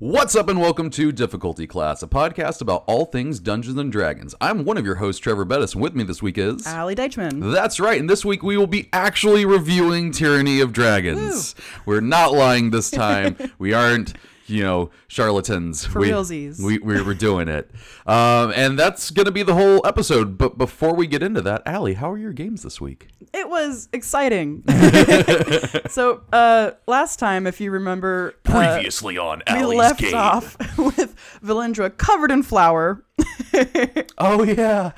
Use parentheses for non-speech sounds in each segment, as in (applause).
What's up, and welcome to Difficulty Class, a podcast about all things Dungeons and Dragons. I'm one of your hosts, Trevor Bettis, and with me this week is. Allie Deichman. That's right, and this week we will be actually reviewing Tyranny of Dragons. We're not lying this time. (laughs) we aren't, you know, charlatans. For we, realsies. We, we, we're doing it. Um, and that's going to be the whole episode. But before we get into that, Allie, how are your games this week? It was exciting. (laughs) (laughs) so uh, last time, if you remember, uh, Previously on we Allie's left game. off (laughs) with Valindra covered in flour. Oh, yeah.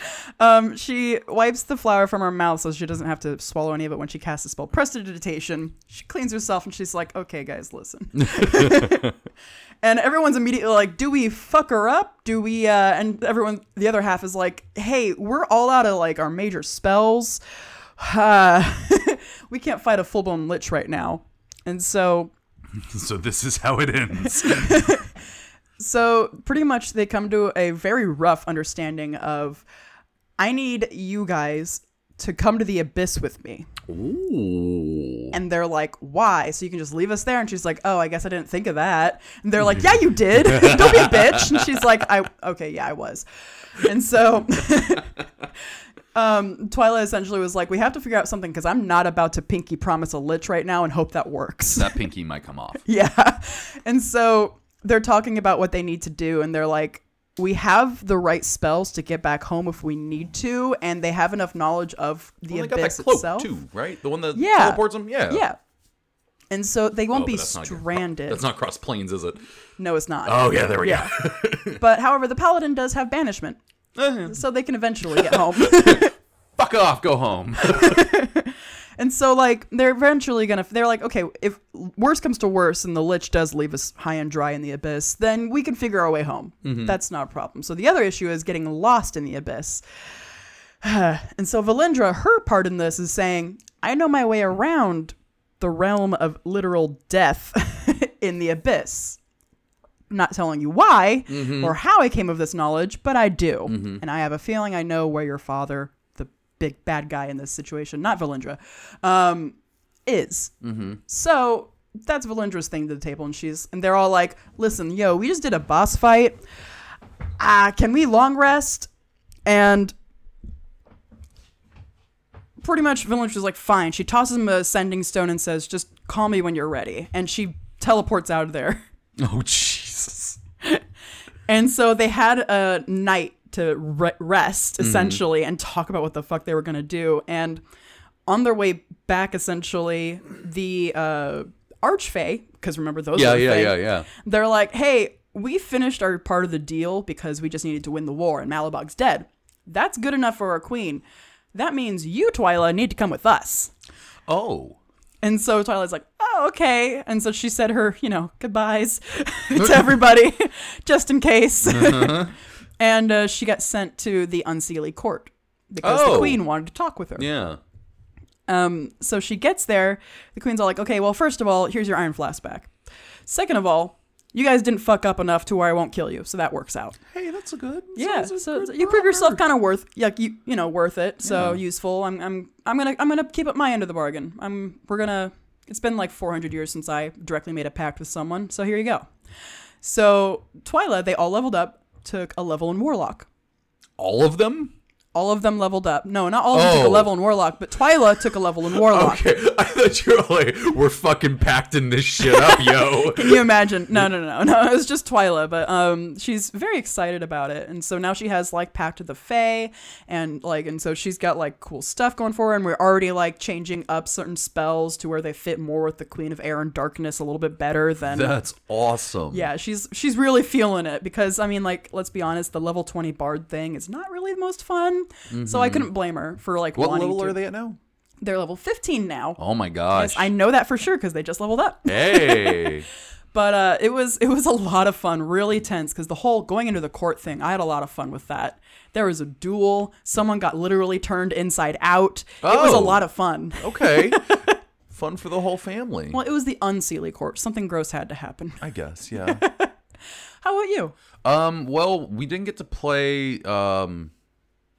(laughs) Um, she wipes the flour from her mouth so she doesn't have to swallow any of it when she casts the spell Prestidigitation. She cleans herself and she's like, okay, guys, listen. (laughs) (laughs) and everyone's immediately like, do we fuck her up? Do we, uh, and everyone, the other half is like, hey, we're all out of like our major spells. Uh, (sighs) we can't fight a full blown lich right now. And so So this is how it ends. So pretty much they come to a very rough understanding of I need you guys to come to the abyss with me. Ooh. And they're like, why? So you can just leave us there? And she's like, oh, I guess I didn't think of that. And they're like, yeah, you did. (laughs) (laughs) Don't be a bitch. And she's like, I, okay, yeah, I was. And so (laughs) um, Twyla essentially was like, we have to figure out something because I'm not about to pinky promise a lich right now and hope that works. That pinky might come off. Yeah. And so they're talking about what they need to do, and they're like, we have the right spells to get back home if we need to, and they have enough knowledge of the Well, they got abyss that cloak itself. too, right? The one that Yeah. teleports them. Yeah. Yeah. And so they won't Oh, be that's not stranded. That's not cross planes, is it? no, it's not. Oh yeah, there we Yeah. (laughs) but however, the paladin does have banishment, go. so they can eventually get home. (laughs) Fuck off, go home. (laughs) And so, like, they're eventually gonna. They're like, okay, if worse comes to worse, and the lich does leave us high and dry in the abyss, then we can figure our way home. Mm-hmm. That's not a problem. So the other issue is getting lost in the abyss. (sighs) and so Valindra, her part in this is saying, I know my way around the realm of literal death (laughs) in the abyss. I'm not telling you why mm-hmm. or how I came of this knowledge, but I do. Mm-hmm. And I have a feeling I know where your father, the big bad guy in this situation, not Valindra, um, is. So that's Valindra's thing to the table, and she's and they're all like, "Listen, yo, we just did a boss fight. Uh, can we long rest?" And pretty much Valindra's like, "Fine." She tosses him a sending stone and says, "Just call me when you're ready." And she teleports out of there. (laughs) oh Jesus. (laughs) And so they had a night to re- rest essentially and talk about what the fuck they were going to do. And on their way back, essentially, the uh, Archfey, because remember those Yeah, yeah, yeah, yeah. they're like, hey, we finished our part of the deal because we just needed to win the war and Malabog's dead. That's good enough for our queen. That means you, Twyla, need to come with us. Oh. And so Twyla's like, oh, okay. And so she said her, you know, goodbyes (laughs) to (laughs) everybody, (laughs) just in case. And uh, she got sent to the Unseelie court because Oh. the queen wanted to talk with her. Yeah. Um, so she gets there. The queen's all like, okay, well, first of all, here's your iron flask back. Second of all, you guys didn't fuck up enough to where I won't kill you, so that works out. Hey, that's a good. Yeah, a so, good you prove yourself kind of worth, like you, you know, worth it. So useful. I'm, I'm, I'm gonna, I'm gonna keep up my end of the bargain. I'm, we're gonna. It's been like 400 years since I directly made a pact with someone, so here you go. So Twyla, they all leveled up, took a level in Warlock. All of them? All of them leveled up. No, not all of them took Oh. a level in Warlock, but Twyla took a level in Warlock. Okay, (laughs) I thought you were like, we're fucking packing this shit up, yo. (laughs) Can you imagine? No, no, no, no. It was just Twyla, but um, she's very excited about it, and so now she has like Pact of the Fae, and like, and so she's got like cool stuff going for her, and we're already like changing up certain spells to where they fit more with the Queen of Air and Darkness a little bit better than. That's awesome. yeah, she's she's really feeling it because I mean, like, let's be honest, the level twenty bard thing is not really the most fun. So I couldn't blame her for like Mm-hmm. What level to. are they at now? They're level fifteen now. Oh my gosh. Yes, I know that for sure because they just leveled up. hey. (laughs) But uh, it was it was a lot of fun, really tense because the whole going into the court thing, I had a lot of fun with that. There was a duel. Someone got literally turned inside out. It was a Oh. lot of fun. Okay. (laughs) Fun for the whole family. Well, it was the unseelie court. Something gross had to happen. I guess, yeah. (laughs) How about you? um, well, we didn't get to play um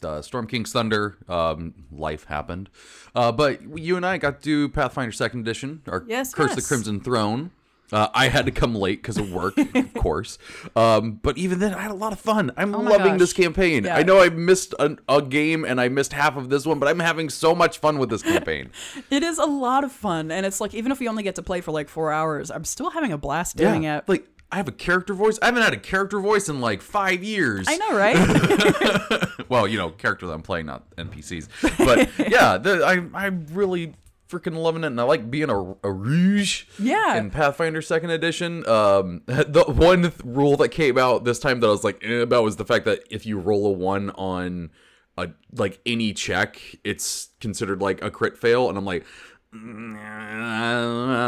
uh, Storm King's Thunder. Um, life happened. Uh, but you and I got to do Pathfinder Second Edition, or Yes, Curse the. Crimson Throne. Uh, I had to come late because of work, (laughs) of course. Um, but even then, I had a lot of fun. I'm Oh loving gosh. this campaign. Yeah. I know I missed a, a game and I missed half of this one, but I'm having so much fun with this campaign. (laughs) It is a lot of fun, and it's like even if we only get to play for like four hours, I'm still having a blast doing it. Like I have a character voice. I haven't had a character voice in like five years. I know, right? (laughs) Well, you know, character that I'm playing, not NPCs. But (laughs) yeah, the, I I'm really freaking loving it, and I like being a, a rouge. Yeah. In Pathfinder Second Edition, um, (laughs) the one th- rule that came out this time that I was like eh, about was the fact that if you roll a one on a like any check, it's considered like a crit fail, and I'm like. "Mm, I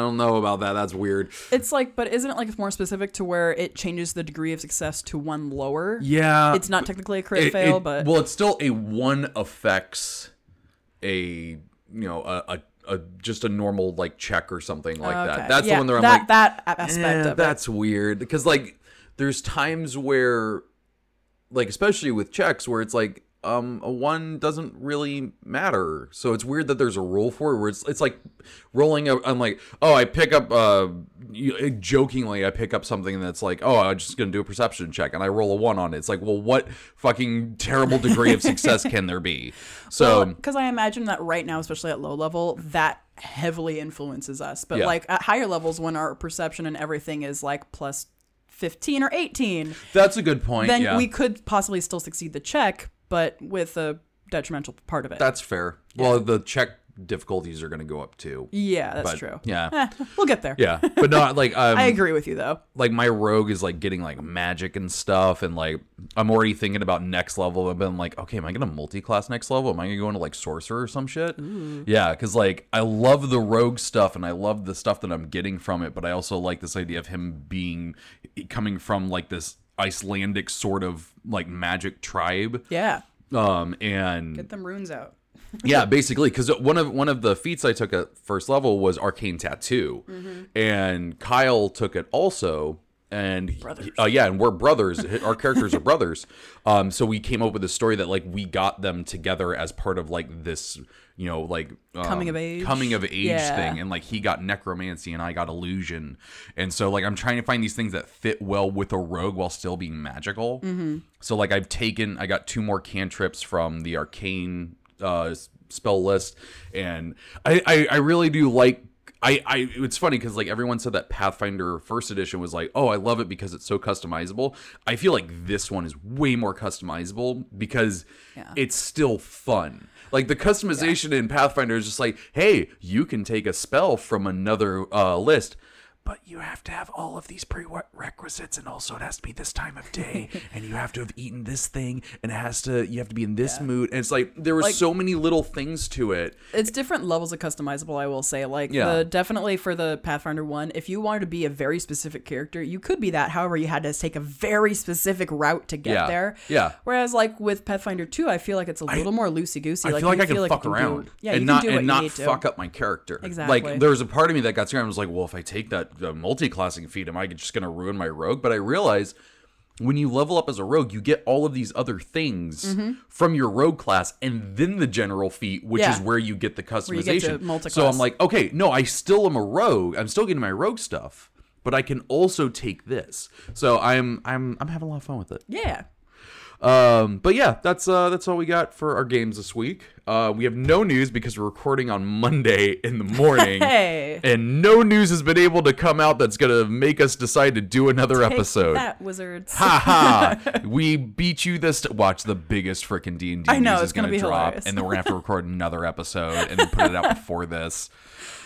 don't know about that. That's weird. it's like, but isn't it like more specific to where it changes the degree of success to one lower? Yeah, It's not technically a crit it- fail, it- but well, it's still a one affects a you know a, a, a just a normal like check or something like Okay. that. That's Yeah, the one that I'm that, like, that aspect eh, of it. that's weird because like there's times where like especially with checks where it's like um a one doesn't really matter so it's weird that there's a rule for it where it's it's like rolling up i'm like oh i pick up uh jokingly i pick up something that's like oh i'm just gonna do a perception check and i roll a one on it it's like well what fucking terrible degree of success can there be (laughs) so because I imagine that right now, especially at low level, that heavily influences us. But Yeah. like at higher levels, when our perception and everything is like plus fifteen or eighteen, that's a good point then yeah we could possibly still succeed the check, but with a detrimental part of it. that's fair well the check difficulties are gonna go up too yeah, that's but, true. yeah Eh, we'll get there. yeah but not (laughs) like um, I agree with you though. like my rogue is like getting like magic and stuff and like i'm already thinking about next level i've been like okay am i gonna multi-class next level am i gonna go into like sorcerer or some shit yeah because like i love the rogue stuff and i love the stuff that i'm getting from it but i also like this idea of him being coming from like this icelandic sort of like magic tribe Yeah, um and get them runes out. (laughs) yeah, basically, because one of one of the feats I took at first level was arcane tattoo, and Kyle took it also. And uh, yeah, and we're brothers. Our characters are brothers. (laughs) Um, so we came up with a story that like we got them together as part of like this, you know, like um, Coming of age? coming of age Yeah. thing. And like he got necromancy and I got illusion. And so like I'm trying to find these things that fit well with a rogue while still being magical. Mm-hmm. So like I've taken, I got two more cantrips from the arcane uh, spell list, and I, I I really do like. I, I it's funny because like everyone said that Pathfinder first edition was like oh I love it because it's so customizable. I feel like this one is way more customizable because Yeah. it's still fun. Like the customization in Pathfinder is just like hey you can take a spell from another uh, list. But you have to have all of these prerequisites, and also it has to be this time of day, (laughs) and you have to have eaten this thing, and it has to you have to be in this mood. And it's like there were Like- so many little things to it. It's different levels of customizable, I will say. Like Yeah. the definitely for the Pathfinder one, if you wanted to be a very specific character, you could be that. However, you had to take a very specific route to get Yeah. there. Yeah. Whereas like with Pathfinder two, I feel like it's a little more loosey goosey. I like, feel like I can feel fuck around Do, yeah, and not can do what and not need to. fuck up my character. Exactly. Like there was a part of me that got scared. I was like, well, if I take that uh, multi-classing feat, am I just gonna ruin my rogue? But I realize when you level up as a rogue, you get all of these other things from your rogue class, and then the general feat, which Mm-hmm. Yeah. is where you get the you get to customization. so. I'm like, okay, no, I still am a rogue. I'm still getting my rogue stuff, but I can also take this. So I'm I'm I'm having a lot of fun with it. yeah. Um, but yeah, that's uh, that's all we got for our games this week. Uh, we have no news because we're recording on Monday in the morning, (laughs) Hey. and no news has been able to come out that's gonna make us decide to do another Take episode. that wizards. Ha ha! (laughs) we beat you this. watch the biggest freaking D and D news it's is gonna gonna, drop, hilarious. and then we're gonna have to record another episode and then put it out (laughs) before this.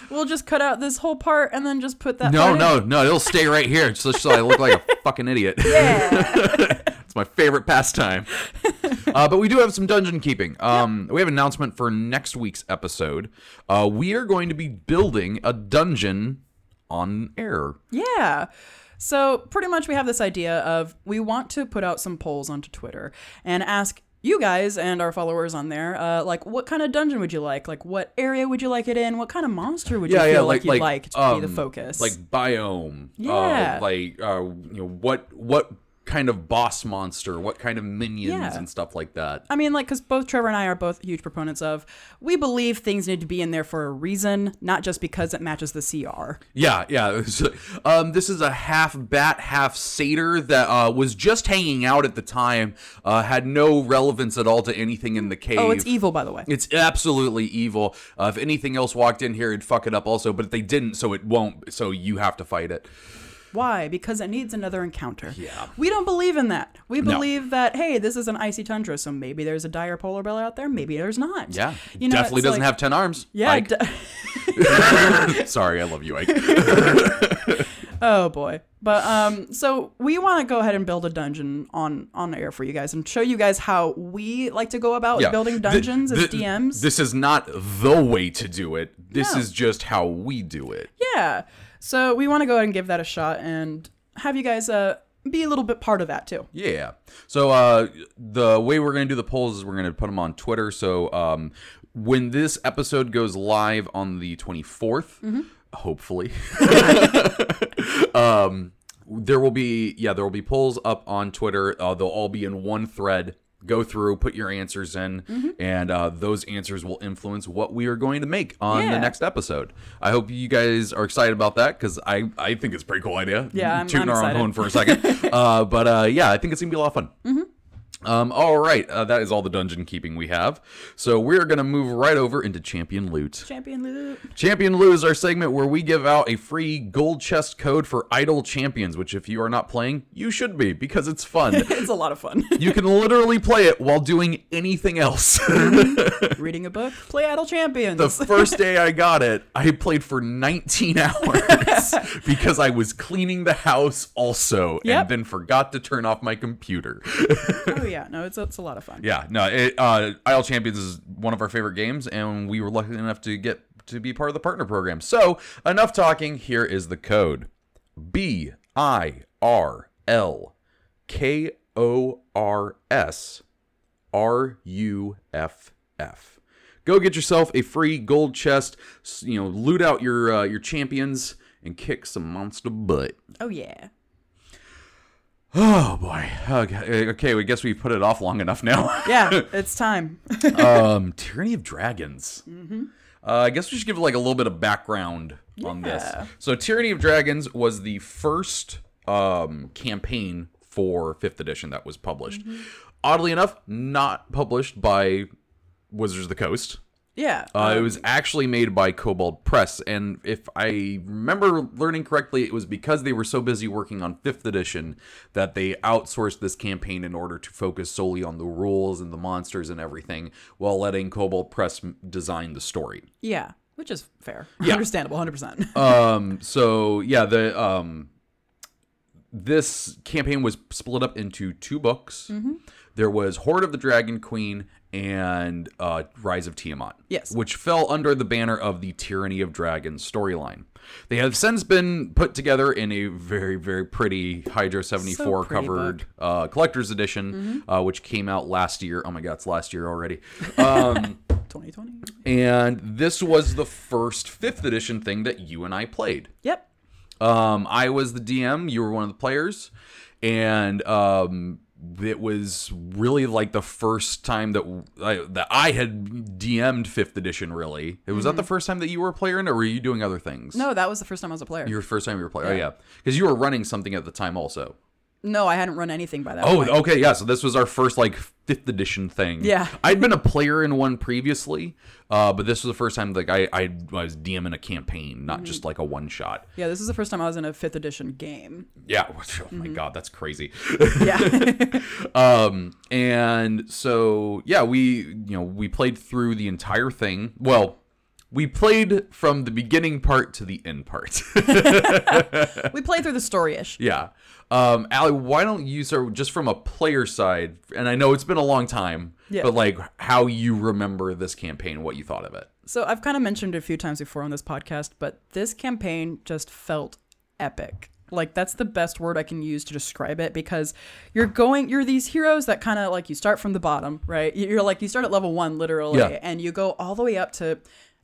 We'll just cut out this whole part and then just put that. No, part in. no, no! It'll stay right here, just so I look like a fucking idiot. Yeah. It's my favorite pastime. (laughs) uh, but we do have some dungeon keeping. Um, We have an announcement for next week's episode. Uh, we are going to be building a dungeon on air. Yeah. So pretty much we have this idea of we want to put out some polls onto Twitter and ask you guys and our followers on there, uh, like what kind of dungeon would you like? Like what area would you like it in? What kind of monster would you feel like, you'd like, to be the um, focus? Like biome. Yeah. Uh, like uh, you know what what kind of boss monster, what kind of minions Yeah. and stuff like that. I mean, like, because both Trevor and I are both huge proponents of we believe things need to be in there for a reason, not just because it matches the CR. Yeah, yeah. (laughs) um, this is a half bat, half satyr that uh, was just hanging out at the time, uh, had no relevance at all to anything in the cave. Oh, it's evil, by the way. It's absolutely evil. Uh, if anything else walked in here, it'd fuck it up also, but they didn't, so it won't. So you have to fight it. Why? Because it needs another encounter. Yeah. We don't believe in that. We No. believe that, hey, this is an icy tundra, so maybe there's a dire polar bear out there, maybe there's not. Yeah, You know, definitely doesn't like- have ten arms. Yeah. (laughs) Sorry, I love you, Ike. (laughs) oh boy. But um, so we want to go ahead and build a dungeon on on air for you guys and show you guys how we like to go about Yeah. building dungeons as DMs. This is not the way to do it. This No. is just how we do it. yeah. So we want to go ahead and give that a shot and have you guys uh be a little bit part of that too. Yeah. So uh, the way we're gonna do the polls is we're gonna put them on Twitter. So um, when this episode goes live on the 24th, Mm-hmm. hopefully, (laughs) um, there will be yeah there will be polls up on Twitter. Uh, they'll all be in one thread. Go through, put your answers in, Mm-hmm. and uh, those answers will influence what we are going to make on the next episode. I hope you guys are excited about that because I, I think it's a pretty cool idea. Yeah, I'm- tooting I'm our own excited. horn for a second. (laughs) uh, but uh, yeah, I think it's gonna be a lot of fun. Mm-hmm. Um, all right, uh, that is all the dungeon keeping we have. So we're gonna move right over into champion loot. Champion loot. Champion loot is our segment where we give out a free gold chest code for idle champions. Which, if you are not playing, you should be because it's fun. (laughs) It's a lot of fun. you can literally play it while doing anything else. (laughs) (laughs) Reading a book, play Idle Champions. the first day I got it, I played for 19 hours because I was cleaning the house also Yep. and then forgot to turn off my computer. oh yeah, no, it's it's a lot of fun. yeah, no, it, uh, Idle Champions is one of our favorite games, and we were lucky enough to get to be part of the partner program. So, enough talking. Here is the code B I R L K O R S R U F F. Go get yourself a free gold chest. You know, loot out your uh, your champions and kick some monster butt. Oh yeah. Oh boy. Okay, okay. We guess we put it off long enough now. (laughs) Yeah, (laughs) it's time. (laughs) um, Tyranny of Dragons. Uh, I guess we should give like a little bit of background on this. So, Tyranny of Dragons was the first um, campaign for Fifth Edition that was published. Oddly enough, not published by Wizards of the Coast. Yeah. Uh, it um, was actually made by Kobold Press, and if I remember learning correctly, it was because they were so busy working on Fifth Edition that they outsourced this campaign in order to focus solely on the rules and the monsters and everything, while letting Kobold Press m- design the story. yeah, which is fair. Understandable, 100%. (laughs) Um, so yeah, the um, this campaign was split up into two books. There was Horde of the Dragon Queen and uh, Rise of Tiamat. Yes. which fell under the banner of the Tyranny of Dragons storyline. They have since been put together in a very, very pretty Hydro 74 So pretty covered uh, collector's edition, uh, which came out last year. Oh my god, it's last year already. Um, (laughs) 2020. and this was the first fifth edition thing that you and I played. Yep. Um, I was the DM, you were one of the players, and um, it was really like the first time that I, that I had DM'd fifth edition. Really, it was that the mm-hmm. first time that you were a player in, it, or were you doing other things? No, that was the first time I was a player. your first time you were a player. Oh yeah, because you were running something at the time also. No, I hadn't run anything by that Oh, point. okay, yeah. So this was our first like fifth edition thing. Yeah. I'd been a player in one previously, uh, but this was the first time like I I was DMing a campaign, not just like a one shot. Yeah, this is the first time I was in a 5th edition game. Yeah. (laughs) Oh my god, that's crazy. Yeah. (laughs) um, and so yeah, we you know we played through the entire thing. Well. We played from the beginning part to the end part. (laughs) we played through the story-ish. yeah. Um, Allie, why don't you start just from a player side? And I know it's been a long time, Yeah. but like how you remember this campaign, what you thought of it. So I've kind of mentioned it a few times before on this podcast, but this campaign just felt epic. Like that's the best word I can use to describe it because you're going you're these heroes that kind of like you start from the bottom, right? You're like you start at level 1 literally Yeah. and you go all the way up to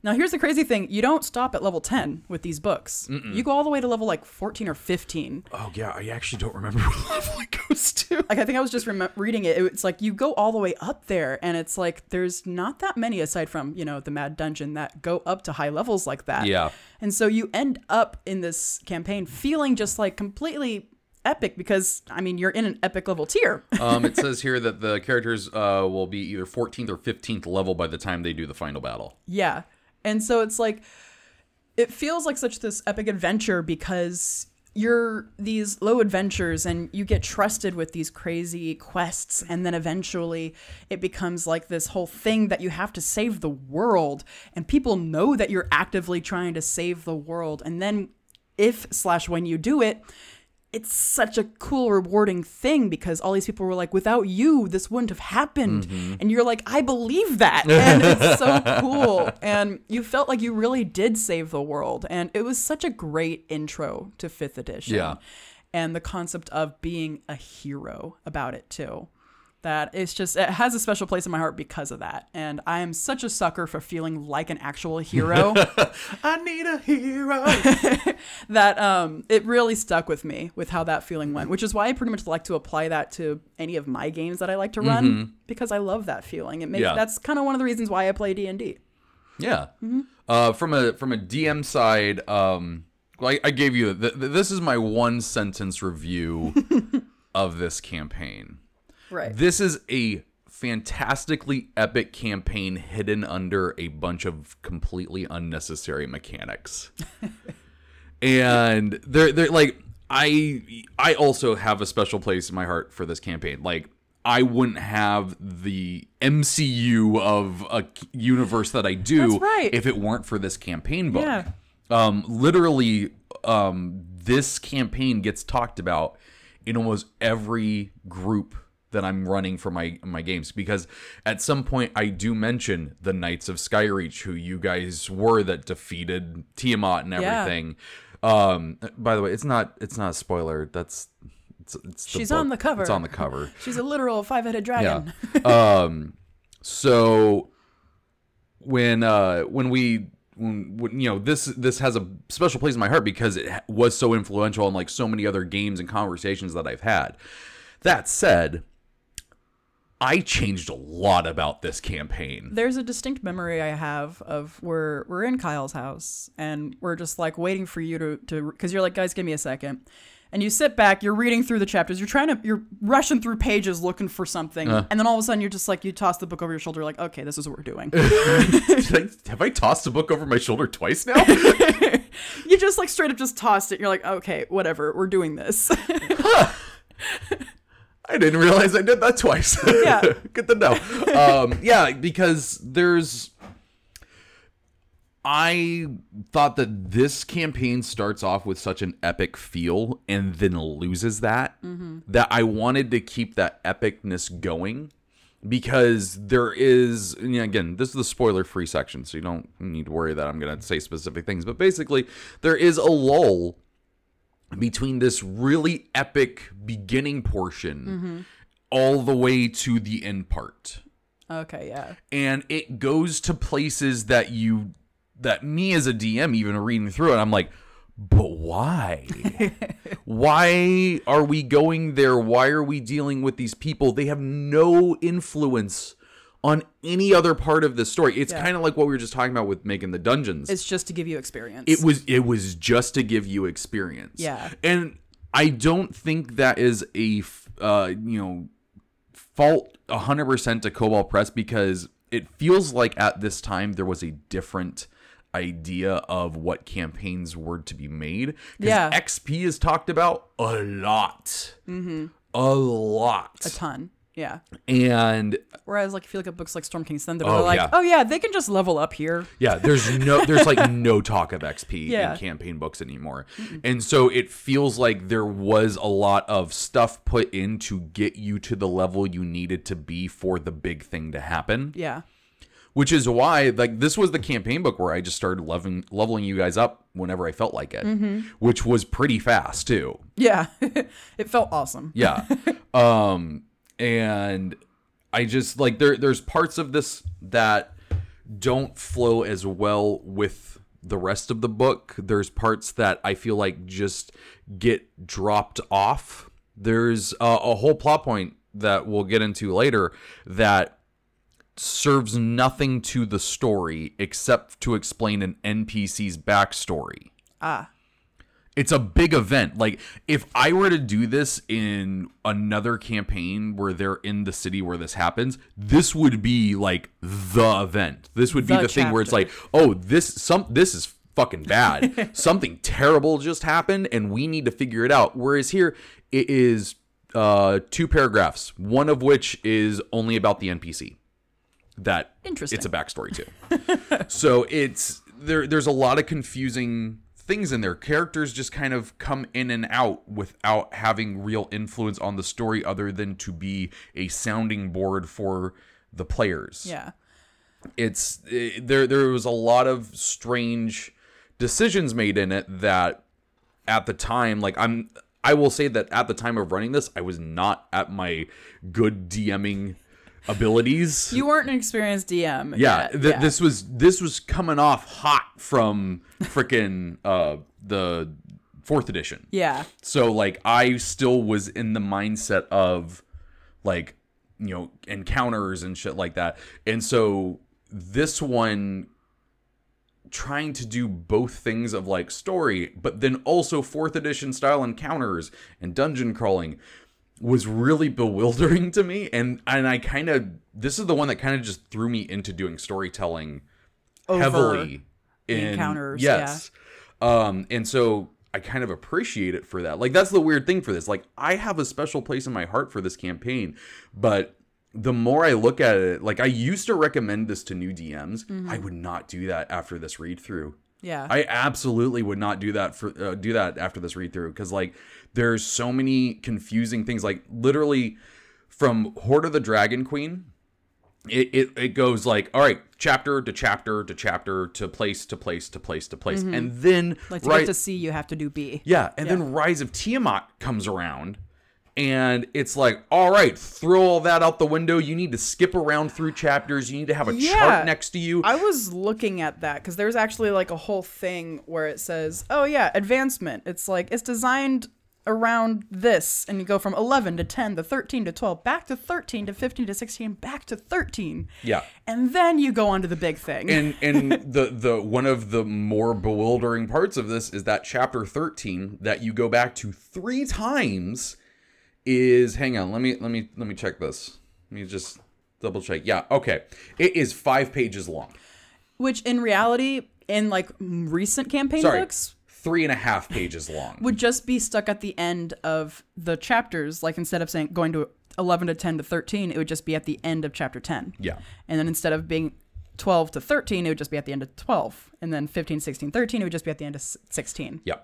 Now, here's the crazy thing you don't stop at level 10 with these books. You go all the way to level like 14 or 15. Oh yeah, I actually don't remember (laughs) what level it goes to. Like, I think I was just rem- reading it. It's like you go all the way up there, and it's like there's not that many aside from, you know, the Mad Dungeon that go up to high levels like that. Yeah. And so you end up in this campaign feeling just like completely epic because, I mean, you're in an epic level tier. (laughs) um, it says (laughs) here that the characters uh, will be either 14th or 15th level by the time they do the final battle. Yeah. And so it's like it feels like such this epic adventure because you're these low adventures and you get trusted with these crazy quests. And then eventually it becomes like this whole thing that you have to save the world. And people know that you're actively trying to save the world. And then if slash when you do it it's such a cool rewarding thing because all these people were like without you this wouldn't have happened. Mm-hmm. And you're like i believe that. And it's so (laughs) cool. And you felt like you really did save the world. And it was such a great intro to fifth edition Yeah. and the concept of being a hero about it too that it's just it has a special place in my heart because of that and i am such a sucker for feeling like an actual hero (laughs) I need a hero. (laughs) that um it really stuck with me with how that feeling went which is why i pretty much like to apply that to any of my games that i like to run because i love that feeling it makes Yeah. that's kind of one of the reasons why i play d&d Yeah. Uh, from a from a DM side, um, I, I gave you th- th- this is my one sentence review (laughs) of this campaign. Right This is a fantastically epic campaign hidden under a bunch of completely unnecessary mechanics. (laughs) and they're they're like I I also have a special place in my heart for this campaign. Like I wouldn't have the MCU of a universe that I do right. if it weren't for this campaign book. Yeah. Um, literally, um, this campaign gets talked about in almost every group that I'm running for my my games because at some point I do mention the Knights of Skyreach, who you guys were that defeated Tiamat and Yeah. everything. Um, by the way, it's not it's not a spoiler. That's it's, it's She's on the cover. It's on the cover. (laughs) she's a literal five-headed dragon Yeah. um so when uh when we when, when you know this this has a special place in my heart because it was so influential in like so many other games and conversations that I've had. That said, I changed a lot about this campaign. there's a distinct memory I have of we're we're in Kyle's house and we're just like waiting for you to to because you're like guys give me a second. And you sit back you're reading through the chapters you're trying to you're rushing through pages looking for something. Uh. And then all of a sudden you're just like you toss the book over your shoulder like okay this is what we're doing. (laughs) I- have I tossed a book over my shoulder twice now? (laughs) you just like straight up just tossed it you're like okay whatever we're doing this (laughs) I didn't realize I did that twice. (laughs) Yeah. (laughs) Good to know. Um, yeah, because there's. I thought that this campaign starts off with such an epic feel and then loses that. That I wanted to keep that epicness going because there is, and yeah, again, this is the spoiler free section, so you don't need to worry that I'm going to say specific things. But basically, there is a lull between this really epic beginning portion mm-hmm. all the way to the end part. Okay yeah. And it goes to places that you that me as a dm even reading through it i'm like but why? (laughs) Why are we going there? Why are we dealing with these people? They have no influence on any other part of the story it's Yeah. kind of like what we were just talking about with making the dungeons it's just to give you experience it was it was just to give you experience. Yeah. And I don't think that is a f- uh you know fault 100% to Kobold Press because it feels like at this time there was a different idea of what campaigns were to be made. Yeah. XP is talked about a lot. Mm-hmm. A lot. a ton yeah and whereas like if you look at books like Storm King's Thunder Oh, they're like yeah. oh yeah they can just level up here Yeah, there's no there's like (laughs) no talk of XP Yeah. in campaign books anymore. And so it feels like there was a lot of stuff put in to get you to the level you needed to be for the big thing to happen. yeah Which is why like this was the campaign book where I just started leveling leveling you guys up whenever I felt like it. Which was pretty fast too. Yeah. (laughs) it felt awesome. Yeah. (laughs) um and I just like there there's parts of this that don't flow as well with the rest of the book. There's parts that I feel like just get dropped off. There's a, a whole plot point that we'll get into later that serves nothing to the story except to explain an NPC's backstory. Ah. It's a big event. Like if I were to do this in another campaign where they're in the city where this happens, this would be like the event. This would be The the thing where it's like, "Oh, this some this is fucking bad. (laughs) Something terrible just happened and we need to figure it out." Whereas here it is uh two paragraphs, one of which is only about the NPC that Interesting. it's a backstory too. so it's there there's a lot of confusing things in there. Characters just kind of come in and out without having real influence on the story other than to be a sounding board for the players Yeah. it's eh, there there was a lot of strange decisions made in it that at the time like I'm I will say that at the time of running this I was not at my good DMing abilities. You weren't an experienced DM. yeah, th- this was this was coming off hot from freaking uh the 4th edition. Yeah. So like I still was in the mindset of like you know encounters and shit like that. And so this one trying to do both things of like story but then also 4th edition style encounters and dungeon crawling was really bewildering to me and and I kind of this is the one that kind of just threw me into doing storytelling Over heavily in encounters, Yes. Um, and so I kind of appreciate it for that. Like that's the weird thing for this. Like I have a special place in my heart for this campaign, but the more I look at it, like I used to recommend this to new DMs. I would not do that after this read through. Yeah. I absolutely would not do that for uh, do that after this read through because like there's so many confusing things. Like literally from Horde of the Dragon Queen, it, it it goes like all right, chapter to chapter to chapter to place to place to place to place, mm-hmm. and then like to right, get to C, you have to do B. yeah, and then Rise of Tiamat comes around. And it's like, all right, throw all that out the window. You need to skip around through chapters. You need to have a Yeah. chart next to you. I was looking at that because there's actually like a whole thing where it says, "Oh yeah, advancement." It's like it's designed around this, and you go from 11 to 10 to 13 to 12, back to 13 to 15 to 16, back to 13, yeah. and then you go on to the big thing. and (laughs) and the the one of the more bewildering parts of this is that chapter 13 that you go back to three times is hang on let me let me let me check this. Let me just double check. Yeah okay. It is five pages long. Which in reality, in like recent campaign sorry. books, three and a half pages long would just be stuck at the end of the chapters. Like instead of saying going to 11 to 10 to 13, it would just be at the end of chapter 10. yeah And then instead of being 12 to 13, it would just be at the end of 12. And then 15, 16, 13, it would just be at the end of 16. yeah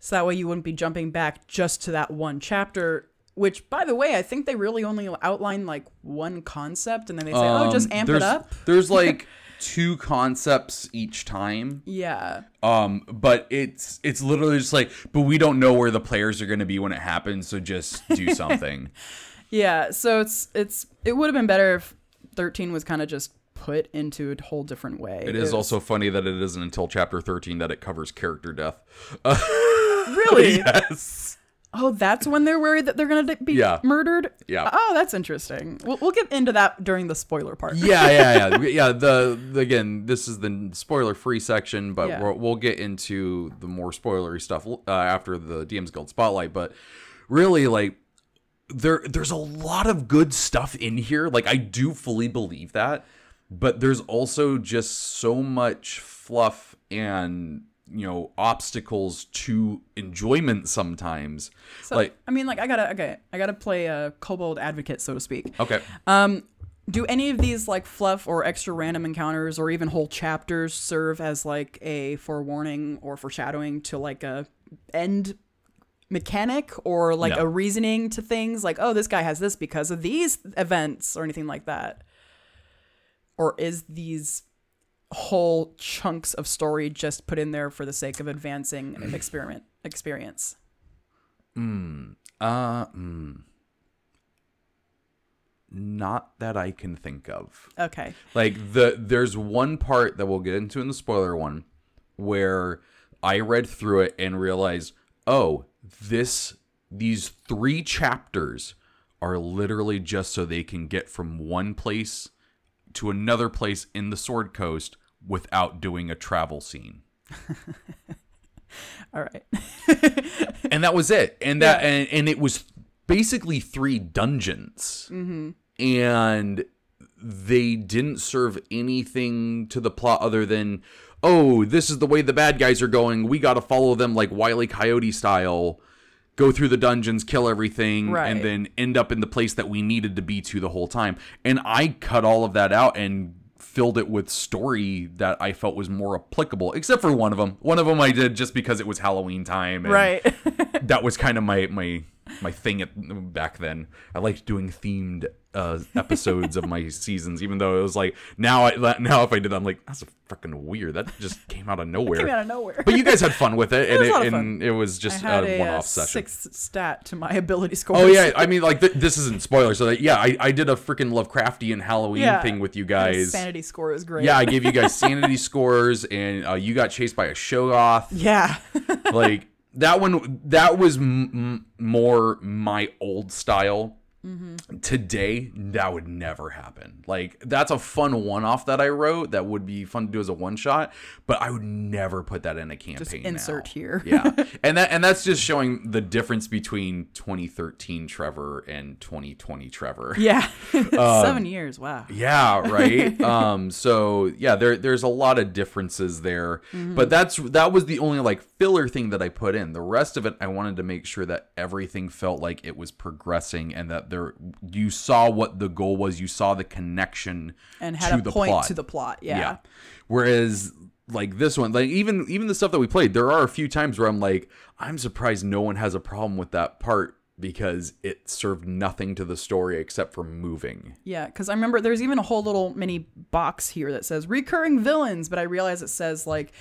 So that way you wouldn't be jumping back just to that one chapter. Which, by the way, I think they really only outline like one concept and then they say, oh, just Um, amp it up. there's (laughs) like two concepts each time Yeah. um but it's it's literally just like but we don't know where the players are going to be when it happens so just do (laughs) something Yeah. So it's, it's, it would have been better if 13 was kind of just put into a whole different way. It is was- also funny that it isn't until chapter 13 that it covers character death. (laughs) Really? yes. Oh, that's when they're worried that they're going to be Yeah. murdered? Yeah. Oh, that's interesting. We'll, we'll get into that during the spoiler part. Yeah, yeah, yeah. (laughs) yeah, the, the again, this is the spoiler free section, but Yeah. we'll, we'll get into the more spoilery stuff uh, after the DM's Guild spotlight, but really like there there's a lot of good stuff in here. Like I do fully believe that, but there's also just so much fluff and you know obstacles to enjoyment sometimes. So, like I mean, like, I gotta, okay, I gotta play a kobold advocate, so to speak. okay. Um, do any of these like fluff or extra random encounters or even whole chapters serve as like a forewarning or foreshadowing to like a end mechanic or like No. a reasoning to things like oh this guy has this because of these events or anything like that or is these whole chunks of story just put in there for the sake of advancing an (clears throat) experiment experience Uh, mm. Not that I can think of. Okay. Like the there's one part that we'll get into in the spoiler one where I read through it and realized, "Oh, this these 3 chapters are literally just so they can get from one place to another place in the Sword Coast without doing a travel scene." (laughs) All right. (laughs) and that was it and that Yeah. and, and it was basically three dungeons mm-hmm. and they didn't serve anything to the plot other than oh this is the way the bad guys are going we got to follow them like wily coyote style go through the dungeons kill everything Right. and then end up in the place that we needed to be to the whole time and i cut all of that out and filled it with story that i felt was more applicable except for one of them one of them i did just because it was halloween time and Right. (laughs) that was kind of my my my thing at, back then. I liked doing themed uh, episodes of my (laughs) seasons, even though it was like now I now if I did that, I'm like that's a freaking weird. That just came out of (laughs) nowhere. Came out of nowhere. but you guys had fun with it, (laughs) and it, and it was just a a, one-off uh, session. sixth stat to my ability score. Oh yeah, I mean like th- this isn't spoiler, so that, yeah, I, I did a freaking Lovecraftian Halloween Yeah. thing with you guys. sanity score is great. Yeah, I gave you guys sanity scores, and uh, you got chased by a Shoggoth. Yeah. like that one that was m- more my old style today that would never happen like that's a fun one-off that i wrote that would be fun to do as a one-shot but i would never put that in a campaign Just now. insert here. yeah (laughs) and that and that's just showing the difference between 2013 trevor and 2020 trevor yeah. (laughs) (laughs) Um, Seven years. Wow. yeah, right. um, so yeah, there there's a lot of differences there, Mm-hmm. but that's that was the only like filler thing that I put in. The rest of it, I wanted to make sure that everything felt like it was progressing and that there you saw what the goal was, you saw the connection And had to a the point plot. to the plot. Yeah. Whereas like this one, like even even the stuff that we played, there are a few times where I'm like, I'm surprised no one has a problem with that part because it served nothing to the story except for moving. Yeah, because I remember there's even a whole little mini box here that says recurring villains, but I realize it says like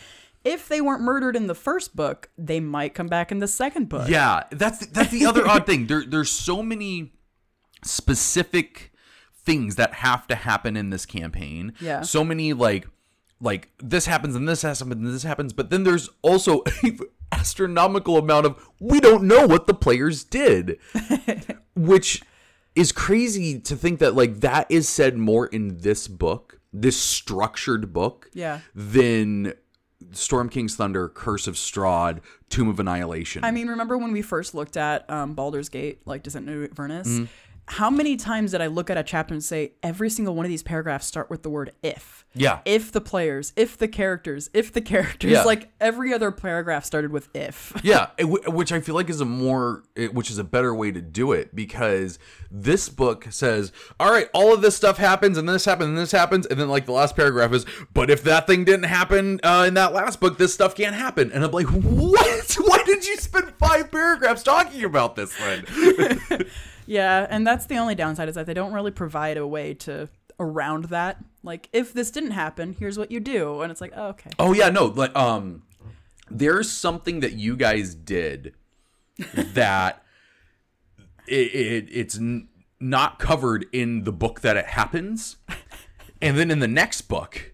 if they weren't murdered in the first book, they might come back in the second book. Yeah, that's that's the other odd thing. There there's so many specific things that have to happen in this campaign. Yeah. So many like like this happens and this happens and this happens, but then there's also (laughs) astronomical amount of we don't know what the players did. (laughs) which is crazy to think that like that is said more in this book, this structured book Yeah. than Storm King's Thunder, Curse of Strahd, Tomb of Annihilation. I mean, remember when we first looked at um, Baldur's Gate, like Descent into Avernus? Mm-hmm. How many times did I look at a chapter and say every single one of these paragraphs start with the word if? Yeah. If the players, if the characters, if the characters. Yeah. Like every other paragraph started with if. (laughs) yeah, which I feel like is a more, it- which is a better way to do it because this book says, all right, all of this stuff happens and this happens and this happens, and then like the last paragraph is, but if that thing didn't happen uh, in that last book, this stuff can't happen, and I'm like, (laughs) what? Why did you spend five paragraphs talking about this then? (laughs) Yeah, and that's the only downside is that they don't really provide a way to around that. Like, if this didn't happen, here's what you do, and it's like, oh, okay. Oh yeah, no, like um there's something that you guys did (laughs) that it, it it's n- not covered in the book that it happens. And then in the next book,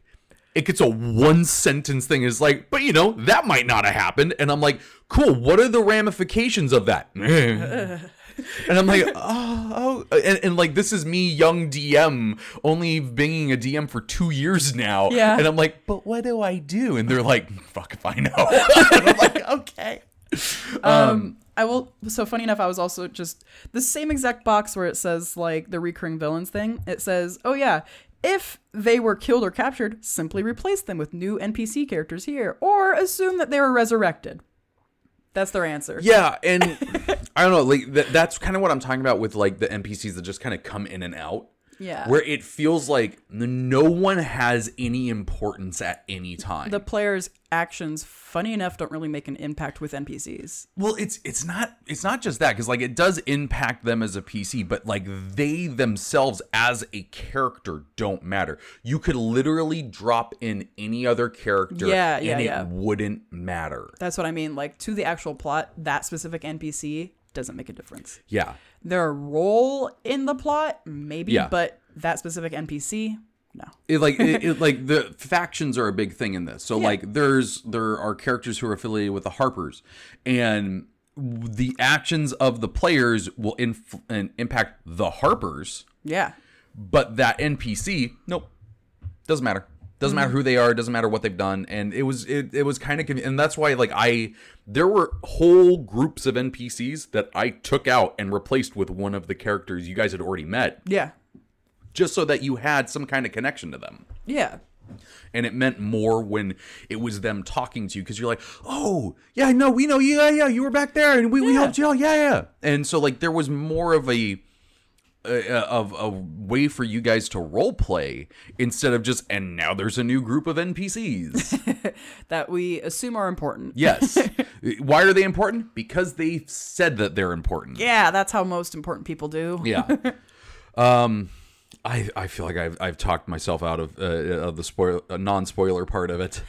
it gets a one sentence thing is like, but you know, that might not have happened. And I'm like, cool, what are the ramifications of that? (laughs) (laughs) And I'm like, (laughs) oh, oh. And, and like, this is me, young DM, only being a DM for two years now. Yeah. And I'm like, but what do I do? And they're like, fuck if I know. (laughs) (laughs) and I'm like, okay. Um, I will. So funny enough, I was also just the same exact box where it says like the recurring villains thing. It says, oh yeah, if they were killed or captured, simply replace them with new NPC characters here, or assume that they were resurrected. That's their answer. Yeah. And (laughs) I don't know, like, that, that's kind of what I'm talking about with like the NPCs that just kind of come in and out. Yeah. Where it feels like no one has any importance at any time. the player's actions, funny enough, don't really make an impact with NPCs. Well, it's it's not it's not just that because like it does impact them as a PC, but like they themselves as a character don't matter. You could literally drop in any other character, Yeah, and yeah, it yeah. wouldn't matter. That's what I mean. Like to the actual plot, that specific NPC doesn't make a difference. Yeah. Their role in the plot, maybe, Yeah. but that specific NPC, no. It like it, it, like the factions are a big thing in this. So Yeah. like there's there are characters who are affiliated with the Harpers, and the actions of the players will inf- and impact the Harpers, Yeah. but that NPC, nope, doesn't matter. Doesn't matter mm-hmm. who they are. Doesn't matter what they've done. And it was it, it was kind of and that's why like I there were whole groups of NPCs that I took out and replaced with one of the characters you guys had already met, Yeah. just so that you had some kind of connection to them Yeah. and it meant more when it was them talking to you because you're like, oh yeah, no, we know yeah, yeah, you were back there and we, we helped you out, yeah, yeah. And so like there was more of a of a way for you guys to role play instead of just and now there's a new group of NPCs. (laughs) That we assume are important. yes. (laughs) Why are they important? Because they said that they're important. Yeah, that's how most important people do. Yeah. (laughs) um, I I feel like I've I've talked myself out of uh, of the spoil uh, non spoiler part of it.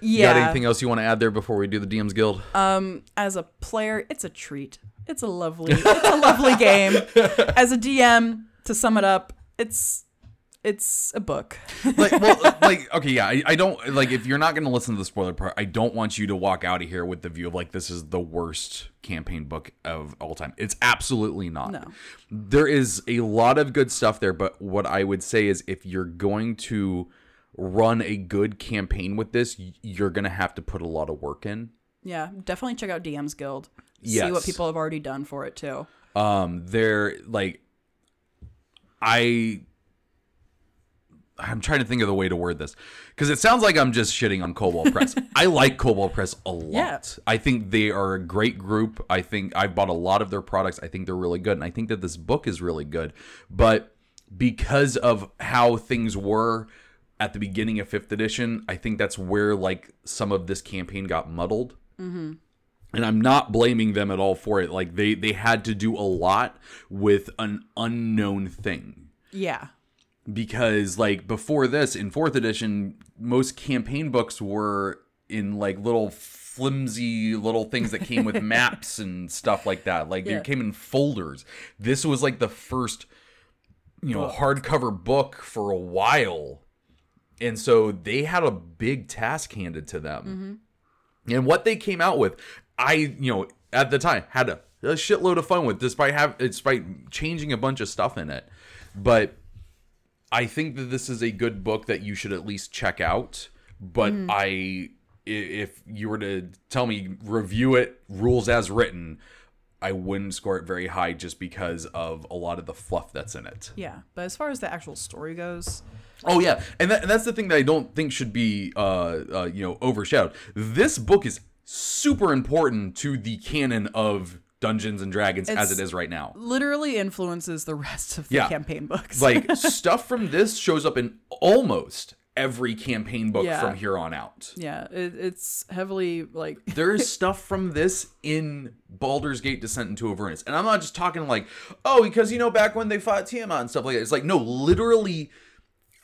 You Yeah. got anything else you want to add there before we do the DM's Guild? Um As a player, it's a treat. It's a lovely, it's a lovely game. (laughs) As a DM, to sum it up, it's it's a book. (laughs) like, well, (laughs) like, okay, yeah, I, I don't like if you're not going to listen to the spoiler part. I don't want you to walk out of here with the view of like this is the worst campaign book of all time. It's absolutely not. No. There is a lot of good stuff there, but what I would say is if you're going to run a good campaign with this, you're going to have to put a lot of work in. Yeah, definitely check out DM's Guild. See what people have already done for it too. um they're like i i'm trying to think of the way to word this because it sounds like i'm just shitting on Kobold Press. (laughs) I like Kobold Press a lot. Yeah. i think they are a great group. I think i've bought a lot of their products. I think they're really good and i think that this book is really good. But because of how things were at the beginning of fifth edition i think that's where like some of this campaign got muddled and I'm not blaming them at all for it. Like they they had to do a lot with an unknown thing Yeah. because like before this in 4th edition most campaign books were in like little flimsy little things that came with (laughs) maps and stuff like that. Like Yeah. they came in folders. This was like the first you know hardcover book for a while. And so they had a big task handed to them. Mm-hmm. And what they came out with, I, you know, at the time had a, a shitload of fun with, despite have, despite changing a bunch of stuff in it. But I think that this is a good book that you should at least check out. But mm. I, i- if you were to tell me review it rules as written, I wouldn't score it very high just because of a lot of the fluff that's in it. Yeah. But as far as the actual story goes, Oh yeah, and, that, and that's the thing that I don't think should be uh, uh you know overshadowed. This book is super important to the canon of Dungeons and Dragons as It's- it is right now. literally influences the rest of the Yeah. campaign books. Like (laughs) stuff from this shows up in almost every campaign book Yeah. from here on out. yeah, it, it's heavily like (laughs) There's stuff from this in Baldur's Gate Descent into Avernus. And I'm not just talking like, oh, because you know back when they fought Tiamat and stuff like that. It's like no, literally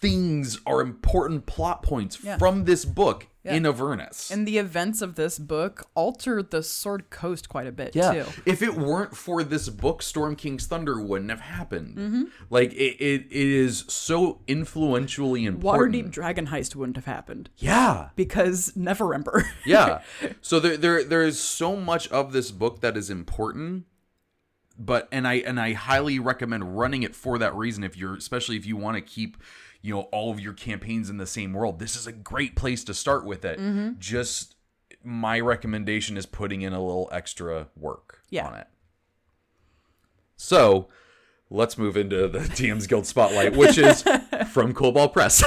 things are important plot points Yeah. from this book in Avernus. and the events of this book altered the Sword Coast quite a bit yeah. too. If it weren't for this book, Storm King's Thunder wouldn't have happened. Mm-hmm. Like it, it, it is so influentially important. Waterdeep Dragon Heist wouldn't have happened Yeah. because Neverember. (laughs) yeah so there there there is so much of this book that is important but and i and i highly recommend running it for that reason if you're especially if you want to keep you know all of your campaigns in the same world this is a great place to start with it just my recommendation is putting in a little extra work Yeah. on it so let's move into the (laughs) DM's Guild Spotlight, which is (laughs) from Kobold Press. (laughs)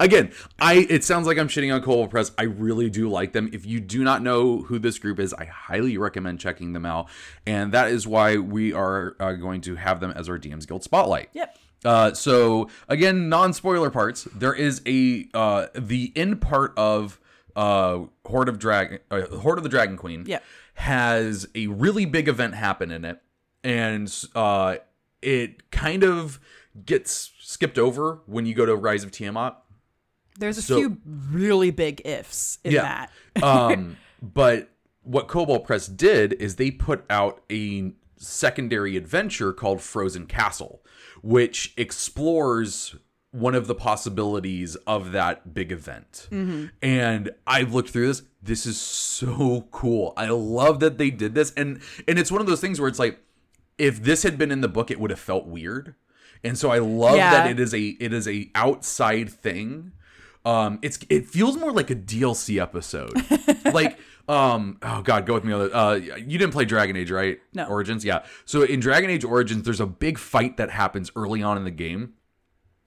Again, I it sounds like I'm shitting on Kobold Press. I really do like them. If you do not know who this group is, I highly recommend checking them out, and that is why we are uh, going to have them as our DM's Guild Spotlight. Yep. Uh, so again, non-spoiler parts. There is a uh, the end part of uh, Hoard of Dragon, uh, Hoard of the Dragon Queen. Yeah. has a really big event happen in it, and uh, it kind of gets skipped over when you go to Rise of Tiamat. There's a So- few really big ifs in Yeah. that. (laughs) um, but what Kobold Press did is they put out a secondary adventure called Frozen Castle, which explores one of the possibilities of that big event. And I've looked through this. This is so cool. I love that they did this. And and it's one of those things where it's like if this had been in the book, it would have felt weird. And so I love Yeah. that it is a it is a outside thing. Um, it's it feels more like a DLC episode. (laughs) like um oh god, go with me on that. Uh, you didn't play Dragon Age, right? No. Origins, yeah. So in Dragon Age Origins, there's a big fight that happens early on in the game,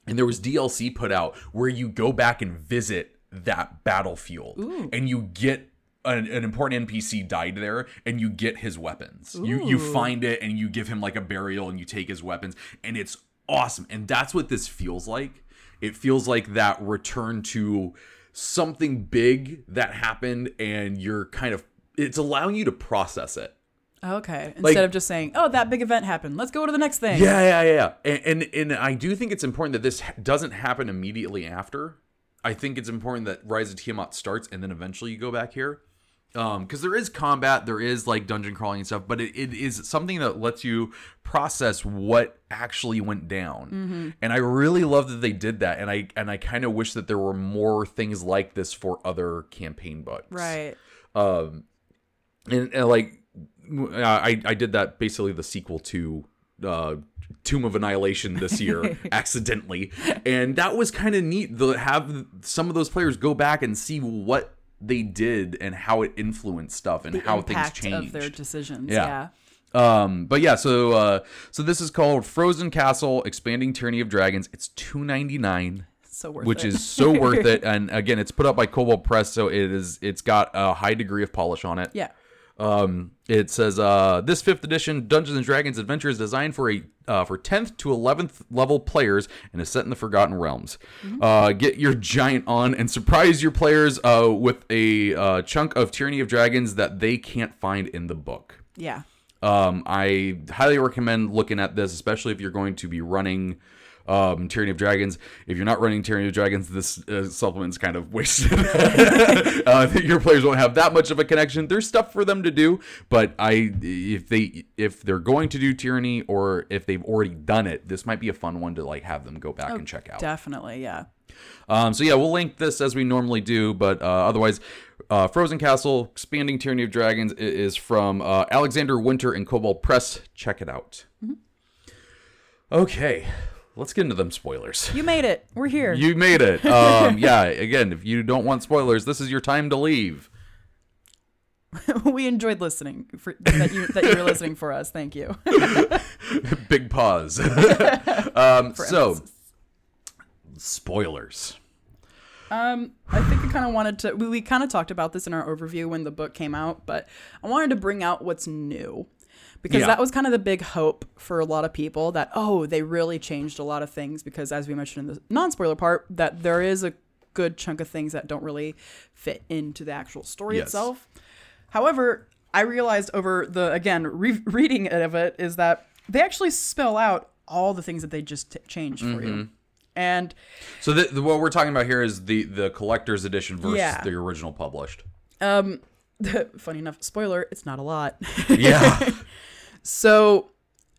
and there was DLC put out where you go back and visit that battlefield, and you get an, an important NPC died there, and you get his weapons. You you find it, and you give him like a burial, and you take his weapons, and it's awesome. And that's what this feels like. It feels like that return to something big that happened, and you're kind of it's allowing you to process it. Okay. Instead Like- of just saying, "Oh, that big event happened. Let's go to the next thing." Yeah, yeah, yeah, yeah. And, and and I do think it's important that this doesn't happen immediately after. I think it's important that Rise of Tiamat starts and then eventually you go back here. Um, because there is combat, there is like dungeon crawling and stuff, but it, it is something that lets you process what actually went down. And I really love that they did that. And I and I kind of wish that there were more things like this for other campaign books Right. um and, and like i i did that basically the sequel to uh tomb of annihilation this year (laughs) accidentally and that was kind of neat to have some of those players go back and see what they did and how it influenced stuff and how things changed of their decisions. Yeah. Yeah. um but yeah so uh so this is called frozen castle expanding tyranny of dragons it's 299 So worth which it. is so worth (laughs) it and again it's put up by Kobold Press so it is it's got a high degree of polish on it yeah. Um, it says uh, this fifth edition Dungeons and Dragons adventure is designed for a uh, for 10th to 11th level players and is set in the Forgotten Realms. Uh, get your giant on and surprise your players uh, with a uh, chunk of Tyranny of Dragons that they can't find in the book. Yeah. Um, I highly recommend looking at this, especially if you're going to be running um, Tyranny of Dragons. If you're not running Tyranny of Dragons, this uh, supplement's kind of wasted. (laughs) (laughs) uh, your players won't have that much of a connection. There's stuff for them to do, but I, if they, if they're going to do Tyranny or if they've already done it, this might be a fun one to like have them go back and check out. Definitely. Yeah. Um, so yeah, we'll link this as we normally do, but uh, otherwise, uh, Frozen Castle, Expanding Tyranny of Dragons is from uh, Alexander Winter and Kobold Press. Check it out. Okay, let's get into them spoilers. You made it. We're here. You made it. Um, yeah, again, if you don't want spoilers, this is your time to leave. (laughs) we enjoyed listening for that you that you were listening for us. Thank you. (laughs) Big pause. (laughs) um, so, emphasis. spoilers. Um, I think I kind of wanted to. We, we kind of talked about this in our overview when the book came out, but I wanted to bring out what's new because Yeah. that was kind of the big hope for a lot of people that oh they really changed a lot of things because as we mentioned in the non-spoiler part that there is a good chunk of things that don't really fit into the actual story Yes. itself. However, I realized over the again re- (laughs) reading of it is that they actually spell out all the things that they just t- changed for Mm-hmm. you, and So, the, the, what we're talking about here is the the collector's edition versus Yeah. the original published. Um, (laughs) funny enough, spoiler, it's not a lot. Yeah. (laughs) so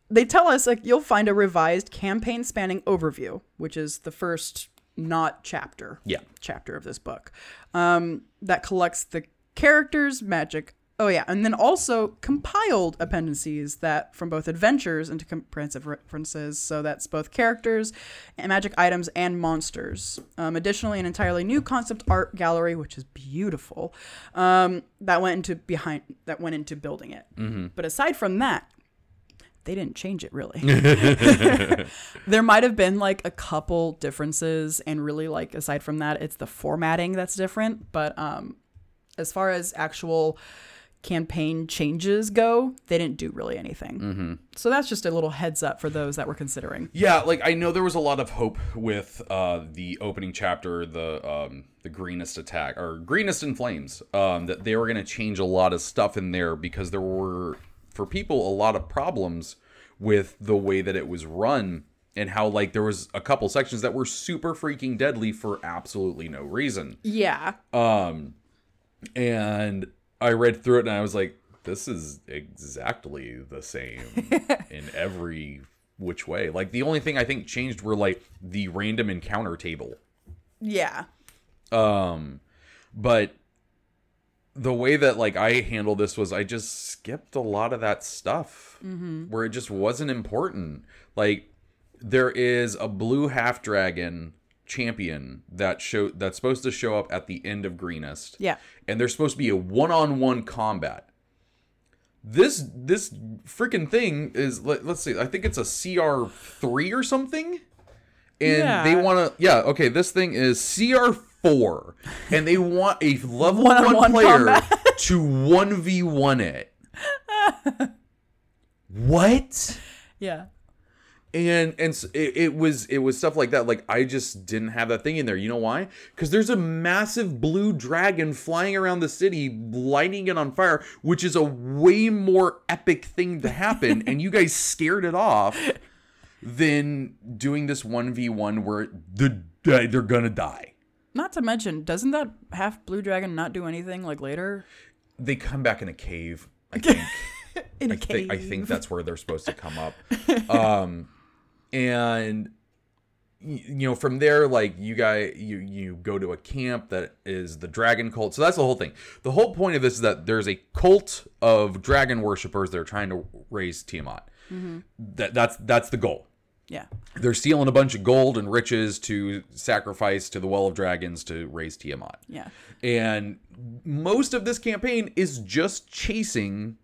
they tell us like you'll find a revised campaign spanning overview, which is the first not chapter. Yeah. Chapter of this book. Um, that collects the characters, magic. Oh yeah, and then also compiled appendices that from both adventures into comprehensive references. So that's both characters, and magic items, and monsters. Um, additionally, an entirely new concept art gallery, which is beautiful, um, that went into behind that went into building it. But aside from that, they didn't change it really. (laughs) (laughs) there might have been like a couple differences, and really like aside from that, it's the formatting that's different. But um, as far as actual campaign changes go, they didn't do really anything. So that's just a little heads up for those that were considering. Yeah, like I know there was a lot of hope with uh, the opening chapter, the um, the greenest attack or greenest in flames, um, that they were going to change a lot of stuff in there because there were for people a lot of problems with the way that it was run and how like there was a couple sections that were super freaking deadly for absolutely no reason. Yeah. Um, and I read through it and I was like, this is exactly the same (laughs) in every which way. Like the only thing I think changed were like the random encounter table. Yeah. Um, but the way that like I handled this was I just skipped a lot of that stuff mm-hmm. where it just wasn't important. Like there is a blue half dragon champion that show that's supposed to show up at the end of Greenest. Yeah. And there's supposed to be a one-on-one combat. This this freaking thing is let, let's see. I think it's a CR3 or something. And Yeah. they want to yeah, okay, this thing is CR4 and they want a level 1 One-on-one player combat. (laughs) to 1v1 it. what? Yeah. and and it, it was it was stuff like that like i just didn't have that thing in there you know why because there's a massive blue dragon flying around the city lighting it on fire which is a way more epic thing to happen and you guys scared it off than doing this 1v1 where the they're gonna die Not to mention, doesn't that half blue dragon not do anything like later? they come back in a cave i think. (laughs) In a I think I think that's where they're supposed to come up. (laughs) Um, and you know from there like you guys you you go to a camp that is the dragon cult. So that's the whole thing. The whole point of this is that there's a cult of dragon worshippers that are trying to raise tiamat. That that's that's the goal Yeah. they're stealing a bunch of gold and riches to sacrifice to the well of dragons to raise tiamat Yeah. and most of this campaign is just chasing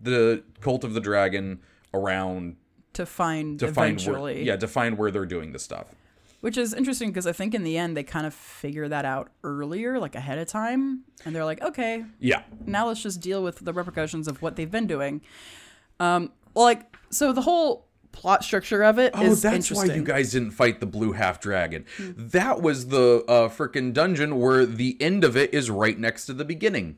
the cult of the dragon around To find to find where, yeah to find where they're doing the stuff Which is interesting because I think in the end they kind of figure that out earlier, like ahead of time. And they're like, okay, yeah now let's just deal with the repercussions of what they've been doing. Um, like, so the whole plot structure of it. oh that's why you guys didn't fight the blue half dragon that was the uh freaking dungeon where the end of it is right next to the beginning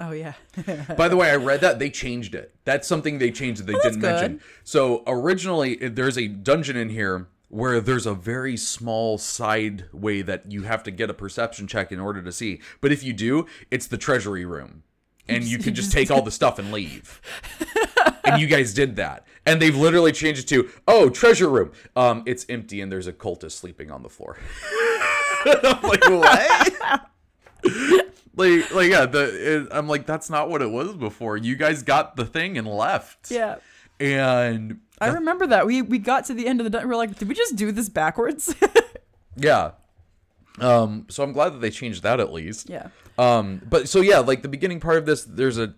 oh, yeah. (laughs) By the way, I read that they changed it. That's something they changed that they didn't good. mention. So originally, there's a dungeon in here where there's a very small side way that you have to get a perception check in order to see. But if you do, it's the treasury room, and you can just take all the stuff and leave. (laughs) and you guys did that, and they've literally changed it to oh treasure room. Um, it's empty and there's a cultist sleeping on the floor. (laughs) I'm like what? like like yeah the it, i'm like that's not what it was before you guys got the thing and left yeah. and I remember that. We we got to the end of the we we're like, did we just do this backwards? (laughs) yeah um so i'm glad that they changed that at least yeah. um but so yeah like the beginning part of this there's a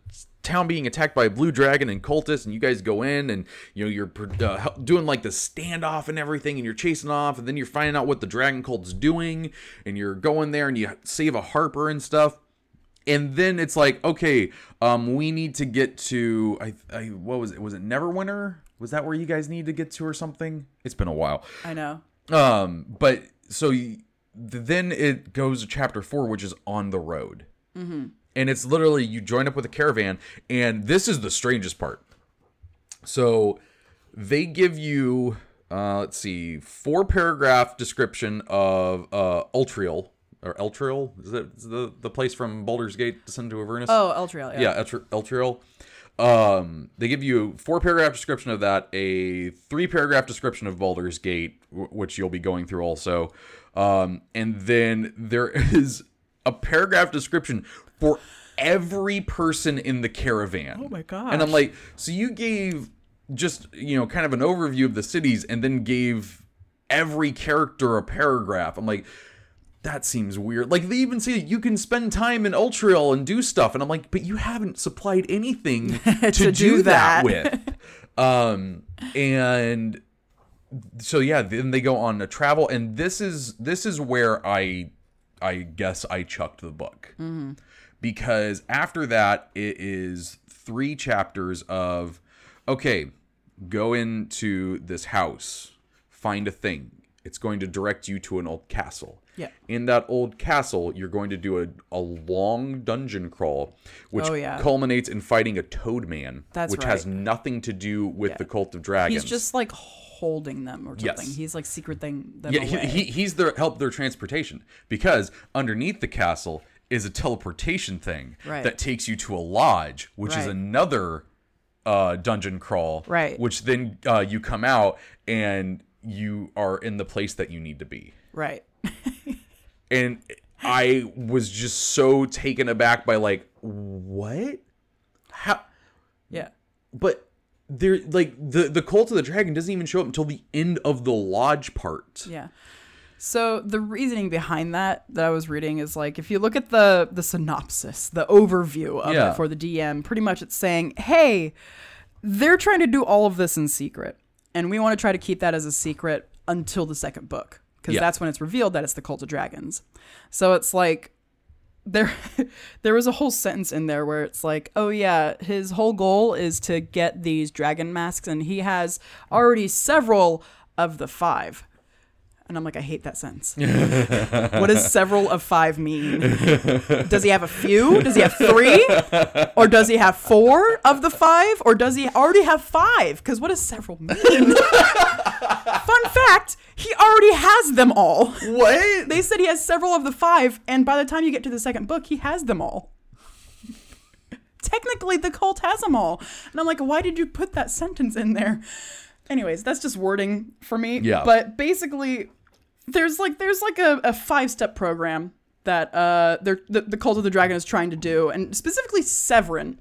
town being attacked by a blue dragon and cultists and you guys go in and you know you're uh, doing like the standoff and everything and you're chasing off and then you're finding out what the dragon cult's doing and you're going there and you save a harper and stuff. And then it's like okay um we need to get to i, I what was it? Was it neverwinter? Was that where you guys need to get to or something? It's been a while. I know. um but so y- then it goes to chapter four which is on the road and it's literally you join up with a caravan and this is the strangest part so they give you uh let's see four paragraph description of uh ultriel or Elturel is that the the place from Baldur's Gate Descent to Avernus Oh, Elturel. Yeah. yeah, Eltr- Elturel. Um, they give you four paragraph description of that, a three paragraph description of Baldur's Gate, which you'll be going through also, um, and then there (laughs) is a paragraph description for every person in the caravan. Oh my god! And I'm like, so you gave just you know kind of an overview of the cities, and then gave every character a paragraph. I'm like, that seems weird. Like they even say you can spend time in Ultrail and do stuff, and I'm like, but you haven't supplied anything (laughs) to, To do, do that, that. with. (laughs) um, and so yeah, then they go on a travel, and this is this is where I, I guess I chucked the book. Because after that it is three chapters of okay go into this house find a thing. It's going to direct you to an old castle. Yeah. in that old castle you're going to do a, a long dungeon crawl which Oh, yeah. culminates in fighting a toad man That's which has nothing to do with the cult of dragons. He's just like holding them or something. Yes. He's like secret thing them yeah, he, away. he, he's their help their transportation because underneath the castle is a teleportation thing Right. that takes you to a lodge, which is another uh, dungeon crawl. Right. Which then uh, you come out and you are in the place that you need to be. Right. (laughs) And I was just so taken aback by like, what? How? Yeah. But there, like the the cult of the dragon doesn't even show up until the end of the lodge part. Yeah. So the reasoning behind that that I was reading is like if you look at the the synopsis, the overview of Yeah. it for the DM, pretty much it's saying, "Hey, they're trying to do all of this in secret, and we want to try to keep that as a secret until the second book because Yeah. that's when it's revealed that it's the cult of dragons." So it's like there (laughs) there was a whole sentence in there where it's like, "Oh yeah, his whole goal is to get these dragon masks and he has already several of the five. And I'm like, I hate that sentence. (laughs) what does several of five mean? Does he have a few? Does he have three? Or does he have four of the five? Or does he already have five? Because what does several mean? Fun fact, he already has them all. What? They said he has several of the five, and by the time you get to the second book, he has them all. Technically, the cult has them all. And I'm like, why did you put that sentence in there? Anyways, that's just wording for me. Yeah. But basically, there's like there's like a, a five step program that uh they're, the, the cult of the dragon is trying to do, and specifically Severin.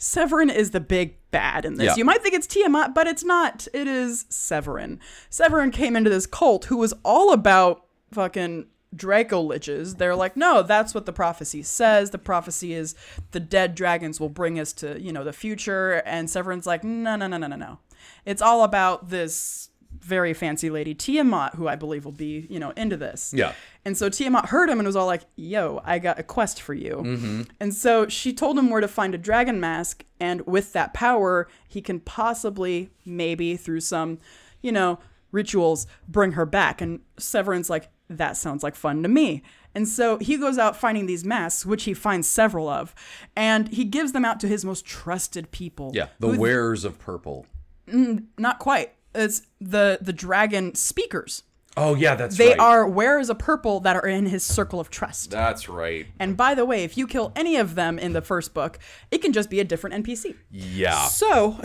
Severin is the big bad in this. Yeah. You might think it's Tiamat, but it's not. It is Severin. Severin came into this cult who was all about fucking Draco liches. They're like, no, that's what the prophecy says. The prophecy is the dead dragons will bring us to, you know, the future. And Severin's like, no, no, no, no, no, no. It's all about this very fancy lady Tiamat, who I believe will be, you know, into this. Yeah. And so Tiamat heard him and was all like, yo, I got a quest for you. Mm-hmm. And so she told him where to find a dragon mask. And with that power, he can possibly, maybe through some, you know, rituals, bring her back. And Severin's like, that sounds like fun to me. And so he goes out finding these masks, which he finds several of, and he gives them out to his most trusted people. Yeah. The wearers of purple. Mm, not quite. It's the the dragon speakers. Oh yeah, that's right. They right. are wearers of purple that are in his circle of trust. That's right. And by the way, if you kill any of them in the first book, it can just be a different NPC. Yeah. So,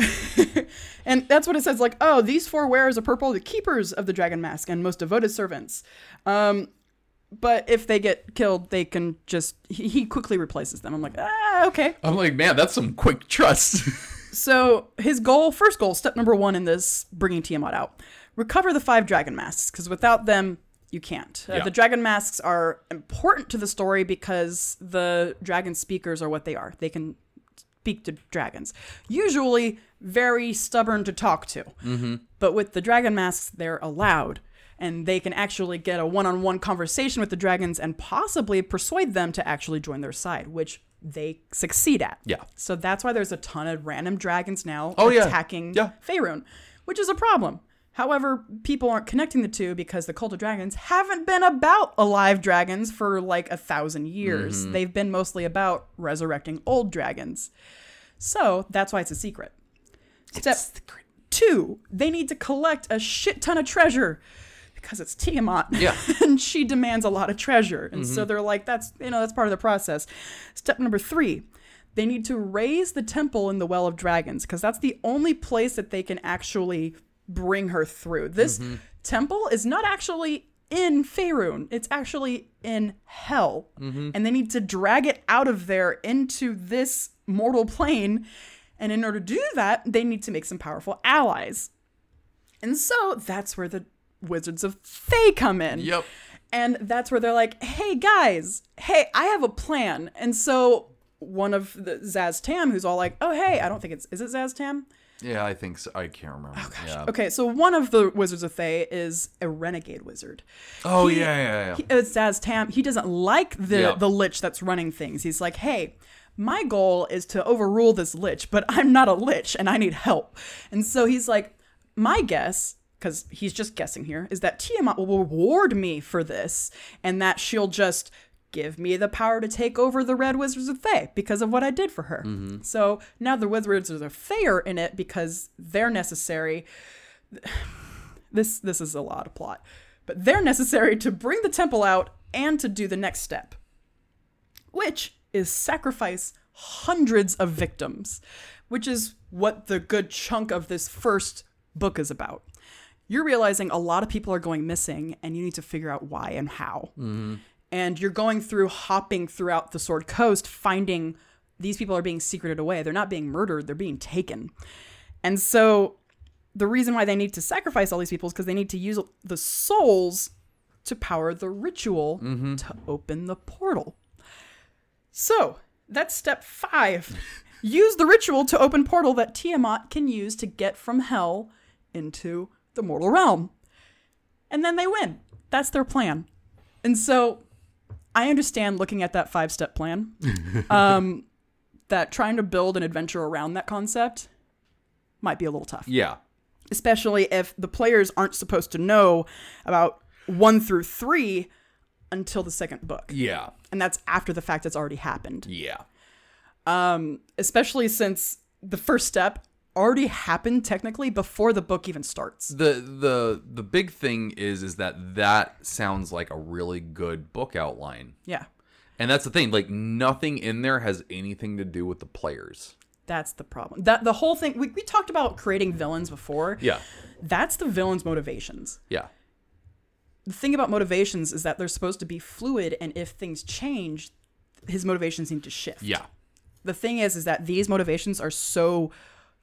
(laughs) and that's what it says like, oh, these four wearers of purple, the keepers of the dragon mask and most devoted servants. Um, but if they get killed, they can just, he, he quickly replaces them. I'm like, ah, okay. I'm like, man, that's some quick trust. (laughs) So his goal, first goal, step number one in this bringing Tiamat out, recover the five dragon masks because without them you can't. Uh, the dragon masks are important to the story because the dragon speakers are what they are. They can speak to dragons. Usually very stubborn to talk to, but with the dragon masks they're allowed. And they can actually get a one on one conversation with the dragons and possibly persuade them to actually join their side, which they succeed at. Yeah. So that's why there's a ton of random dragons now Oh, attacking Yeah. Faerun, which is a problem. However, people aren't connecting the two because the cult of dragons haven't been about alive dragons for like a thousand years. Mm-hmm. They've been mostly about resurrecting old dragons. So that's why it's a secret. Step two, they need to collect a shit ton of treasure because it's Tiamat. Yeah. (laughs) and she demands a lot of treasure. And so mm-hmm. they're like, that's, you know, that's part of the process. Step number three, they need to raise the temple in the Well of Dragons because that's the only place that they can actually bring her through. This mm-hmm. temple is not actually in Faerun. It's actually in hell. Mm-hmm. And they need to drag it out of there into this mortal plane. And in order to do that, they need to make some powerful allies. And so that's where the Wizards of Thay come in. Yep. And that's where they're like, hey guys, hey, I have a plan. And so one of the Szass Tam, who's all like, oh hey, I don't think it's is it Szass Tam? Yeah, I think so. I can't remember. Oh, yeah. Okay, so one of the Wizards of Thay is a renegade wizard. Oh He- yeah, yeah, yeah. He, it's Szass Tam. He doesn't like the Yeah. the lich that's running things. He's like, hey, my goal is to overrule this lich, but I'm not a lich and I need help. And so he's like, my guess, because he's just guessing here, is that Tiamat will reward me for this, and that she'll just give me the power to take over the Red Wizards of Thay because of what I did for her. Mm-hmm. So now the Wizards of Thay are in it because they're necessary (sighs) this this is a lot of plot but they're necessary to bring the temple out and to do the next step which is sacrifice hundreds of victims, which is what the good chunk of this first book is about. You're realizing a lot of people are going missing, and you need to figure out why and how. Mm-hmm. And you're going through, hopping throughout the Sword Coast, finding these people are being secreted away. They're not being murdered, they're being taken. And so the reason why they need to sacrifice all these people is because they need to use the souls to power the ritual mm-hmm. to open the portal. So that's step five. use the ritual to open portal that Tiamat can use to get from hell into the mortal realm. And then they win. That's their plan. And so I understand looking at that five step plan, (laughs) um, that trying to build an adventure around that concept might be a little tough Yeah. especially if the players aren't supposed to know about one through three until the second book. Yeah. And that's after the fact it's already happened. Yeah. Um, especially since the first step already happened technically before the book even starts. The the the big thing is is that that sounds like a really good book outline. Yeah. And that's the thing, like nothing in there has anything to do with the players. That's the problem. That the whole thing we, we talked about creating villains before. Yeah. That's the villain's motivations. Yeah. The thing about motivations is that they're supposed to be fluid and if things change, his motivations need to shift. Yeah. the thing is is that these motivations are so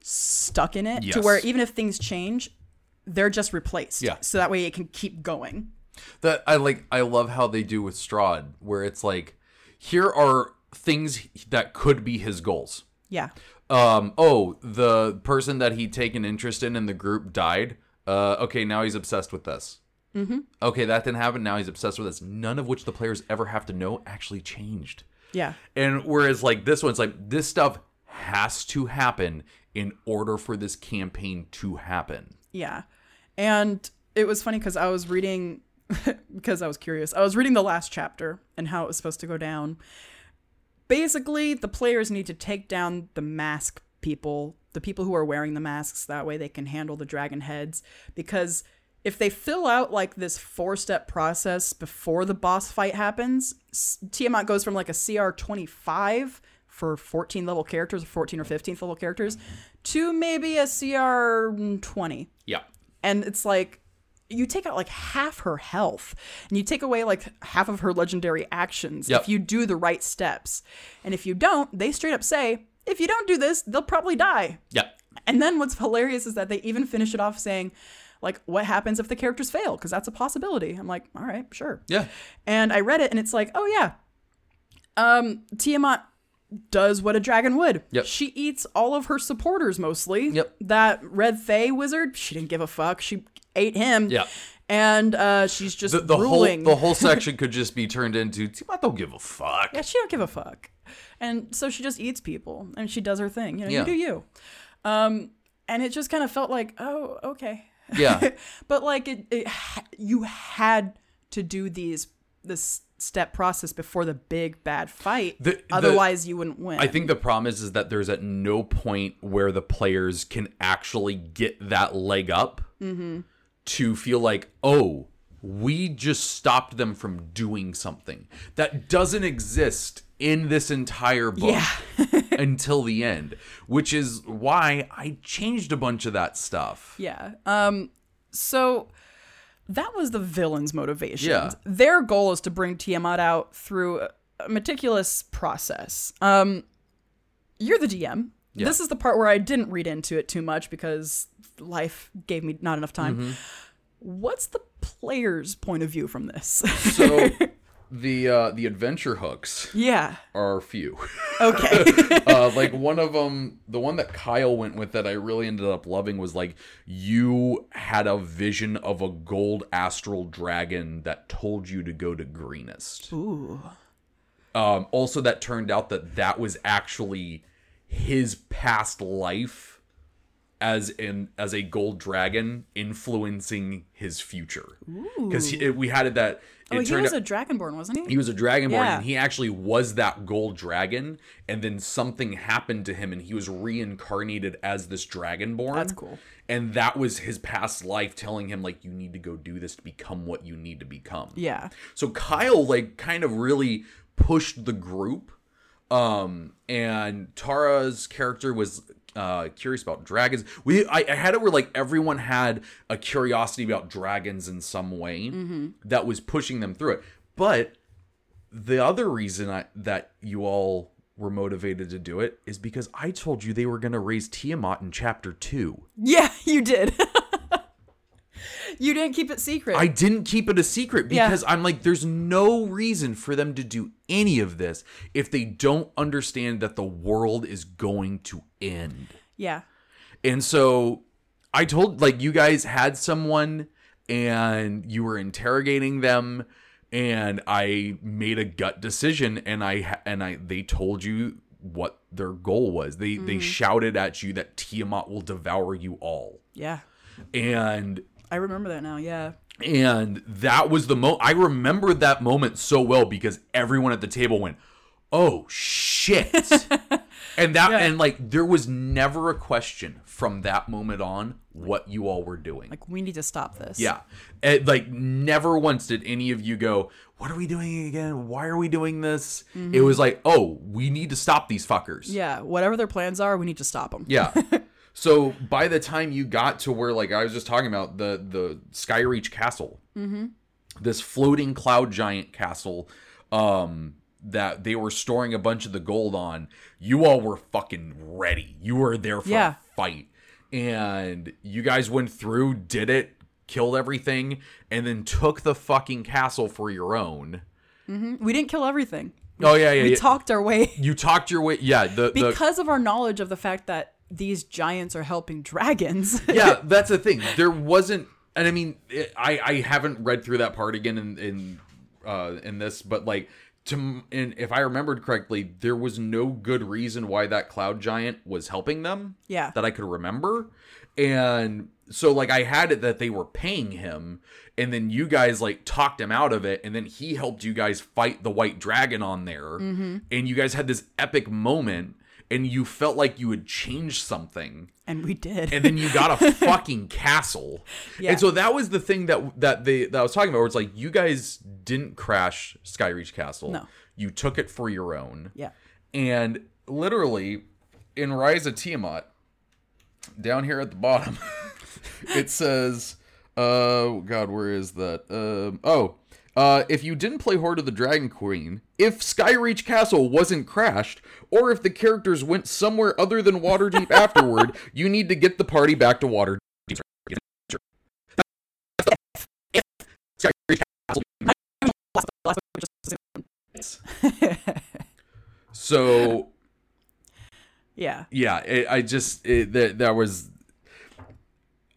stuck in it to where even if things change they're just replaced Yeah. so that way it can keep going That I like I love how they do with Strahd, where it's like, here are things that could be his goals. yeah Um, oh, the person that he'd taken interest in in the group died. Uh, okay, now he's obsessed with this. Mm-hmm. Okay, that didn't happen. Now he's obsessed with this. None of which the players ever have to know actually changed. yeah And whereas like this one's like this stuff has to happen in order for this campaign to happen. yeah. And it was funny because i was reading (laughs) because i was curious i was reading the last chapter and how it was supposed to go down. Basically the players need to take down the mask people the people who are wearing the masks. That way they can handle the dragon heads. Because if they fill out like this four step process before the boss fight happens tiamat goes from like a cr 25 for 14 level characters 14 or 15 level characters to maybe a cr 20 Yeah. and it's like you take out like half her health and you take away like half of her legendary actions Yep. if you do the right steps and if you don't they straight up say if you don't do this they'll probably die Yeah. and then what's hilarious is that they even finish it off saying like what happens if the characters fail because that's a possibility i'm like all right sure Yeah. and i read it and it's like oh yeah um tiamat does what a dragon would Yep. she eats all of her supporters mostly Yep. that red Fae wizard she didn't give a fuck she ate him Yeah. and uh she's just The, the whole ruling the whole (laughs) section could just be turned into Tiamat don't give a fuck. yeah she don't give a fuck and so she just eats people and she does her thing you know Yeah. you do you um and it just kind of felt like oh okay Yeah. (laughs) but like it, it you had to do these this step process before the big bad fight. The- the- otherwise you wouldn't win. I think the problem is, is that there's at no point where the players can actually get that leg up to feel like, oh, we just stopped them from doing something. That doesn't exist in this entire book Yeah. (laughs) until the end, which is why I changed a bunch of that stuff. yeah. Um so that was the villain's motivation Yeah. their goal is to bring tiamat out through a- meticulous process um you're the dm Yeah. this is the part where i didn't read into it too much because life gave me not enough time Mm-hmm. what's the player's point of view from this So (laughs) the uh, the adventure hooks yeah are few. okay (laughs) uh, (laughs) like one of them, the one that Kyle went with that I really ended up loving was like you had a vision of a gold astral dragon that told you to go to greenest. Ooh. Um, also, that turned out that that was actually his past life as in as a gold dragon influencing his future because we had it that it Oh, he was out, a dragonborn, wasn't he? he was a dragonborn Yeah. and he actually was that gold dragon and then something happened to him and he was reincarnated as this dragonborn That's cool. and that was his past life telling him like you need to go do this to become what you need to become Yeah. so kyle like kind of really pushed the group. Um, and Tara's character was uh curious about dragons. We I, I had it where like everyone had a curiosity about dragons in some way that was pushing them through it. But the other reason I, that you all were motivated to do it is because I told you they were going to raise Tiamat in chapter 2. Yeah, (laughs) you did. (laughs) (laughs) you didn't keep it secret. I didn't keep it a secret Yeah. because I'm like, there's no reason for them to do any of this if they don't understand that the world is going to end. yeah. And so I told, like, you guys had someone and you were interrogating them. And I made a gut decision, and I and I they told you what their goal was. They they mm. shouted at you that Tiamat will devour you all, Yeah. and I remember that now. Yeah. and that was the mo I remember that moment so well because everyone at the table went, "Oh shit." (laughs) and that and like there was never a question from that moment on what you all were doing. Like we need to stop this. yeah. And, like never once did any of you go, "What are we doing again? Why are we doing this?" Mm-hmm. It was like, "Oh, we need to stop these fuckers." Yeah. Whatever their plans are, we need to stop them. Yeah. (laughs) so by the time you got to where, like I was just talking about, the the Skyreach Castle, this floating cloud giant castle, um, that they were storing a bunch of the gold on, you all were fucking ready. You were there for Yeah. a fight, and you guys went through, did it, killed everything, and then took the fucking castle for your own. We didn't kill everything. Oh yeah, yeah. We yeah. talked our way you talked your way. Yeah, the the because of our knowledge of the fact that these giants are helping dragons. (laughs) yeah, that's the thing. There wasn't, and I mean, it, I I haven't read through that part again in in uh in this, but like to and if I remembered correctly, there was no good reason why that cloud giant was helping them. Yeah. that I could remember, and so like I had it that they were paying him, and then you guys like talked him out of it, and then he helped you guys fight the white dragon on there, and you guys had this epic moment. And you felt like you had changed something, and we did. and then you got a (laughs) fucking castle. Yeah. And so that was the thing that that they that I was talking about. Where it's like you guys didn't crash Skyreach Castle. No. you took it for your own. yeah. And literally, in Rise of Tiamat, down here at the bottom, (laughs) it says, "Uh, God, where is that? Um, oh." Uh, if you didn't play Hoard of the Dragon Queen, if Skyreach Castle wasn't crashed, or if the characters went somewhere other than Waterdeep (laughs) afterward, you need to get the party back to Waterdeep. (laughs) So yeah. yeah, it, I just it, that that was.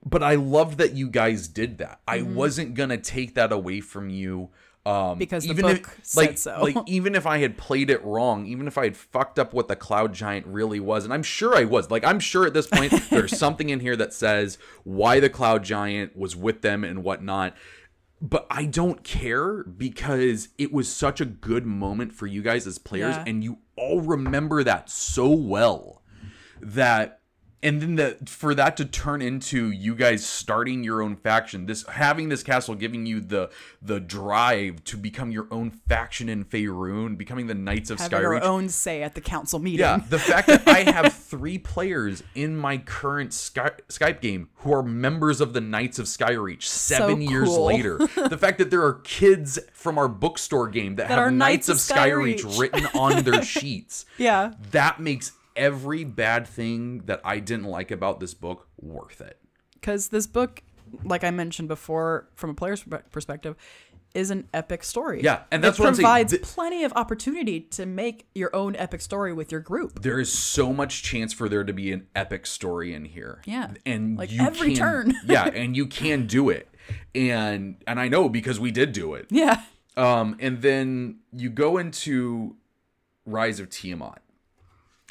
But I love that you guys did that. I wasn't gonna take that away from you. Um, Mm-hmm. Because the even book if, said like, so. like even if I had played it wrong, even if I had fucked up what the cloud giant really was, and I'm sure I was. Like I'm sure at this point (laughs) there's something in here that says why the cloud giant was with them and whatnot but I don't care because it was such a good moment for you guys as players, Yeah. and you all remember that so well that. And then the for that to turn into you guys starting your own faction, this having this castle giving you the the drive to become your own faction in Faerun, becoming the Knights of Having our Skyreach. own say at the council meeting. Yeah, the fact that I have (laughs) three players in my current Sky- Skype game who are members of the Knights of Skyreach seven years cool. later. (laughs) the fact that there are kids from our bookstore game that, have Knights, Knights of of Skyreach, Skyreach. written on their sheets. (laughs) Yeah. That makes every bad thing that I didn't like about this book worth it. Because this book, like I mentioned before, from a player's perspective, is an epic story. Yeah, and that's it what provides Th- plenty of opportunity to make your own epic story with your group. There is so much chance for there to be an epic story in here. Yeah. And Like every can, turn. (laughs) yeah, (laughs) and you can do it. And and I know because we did do it. Yeah. Um, and then you go into Rise of Tiamat.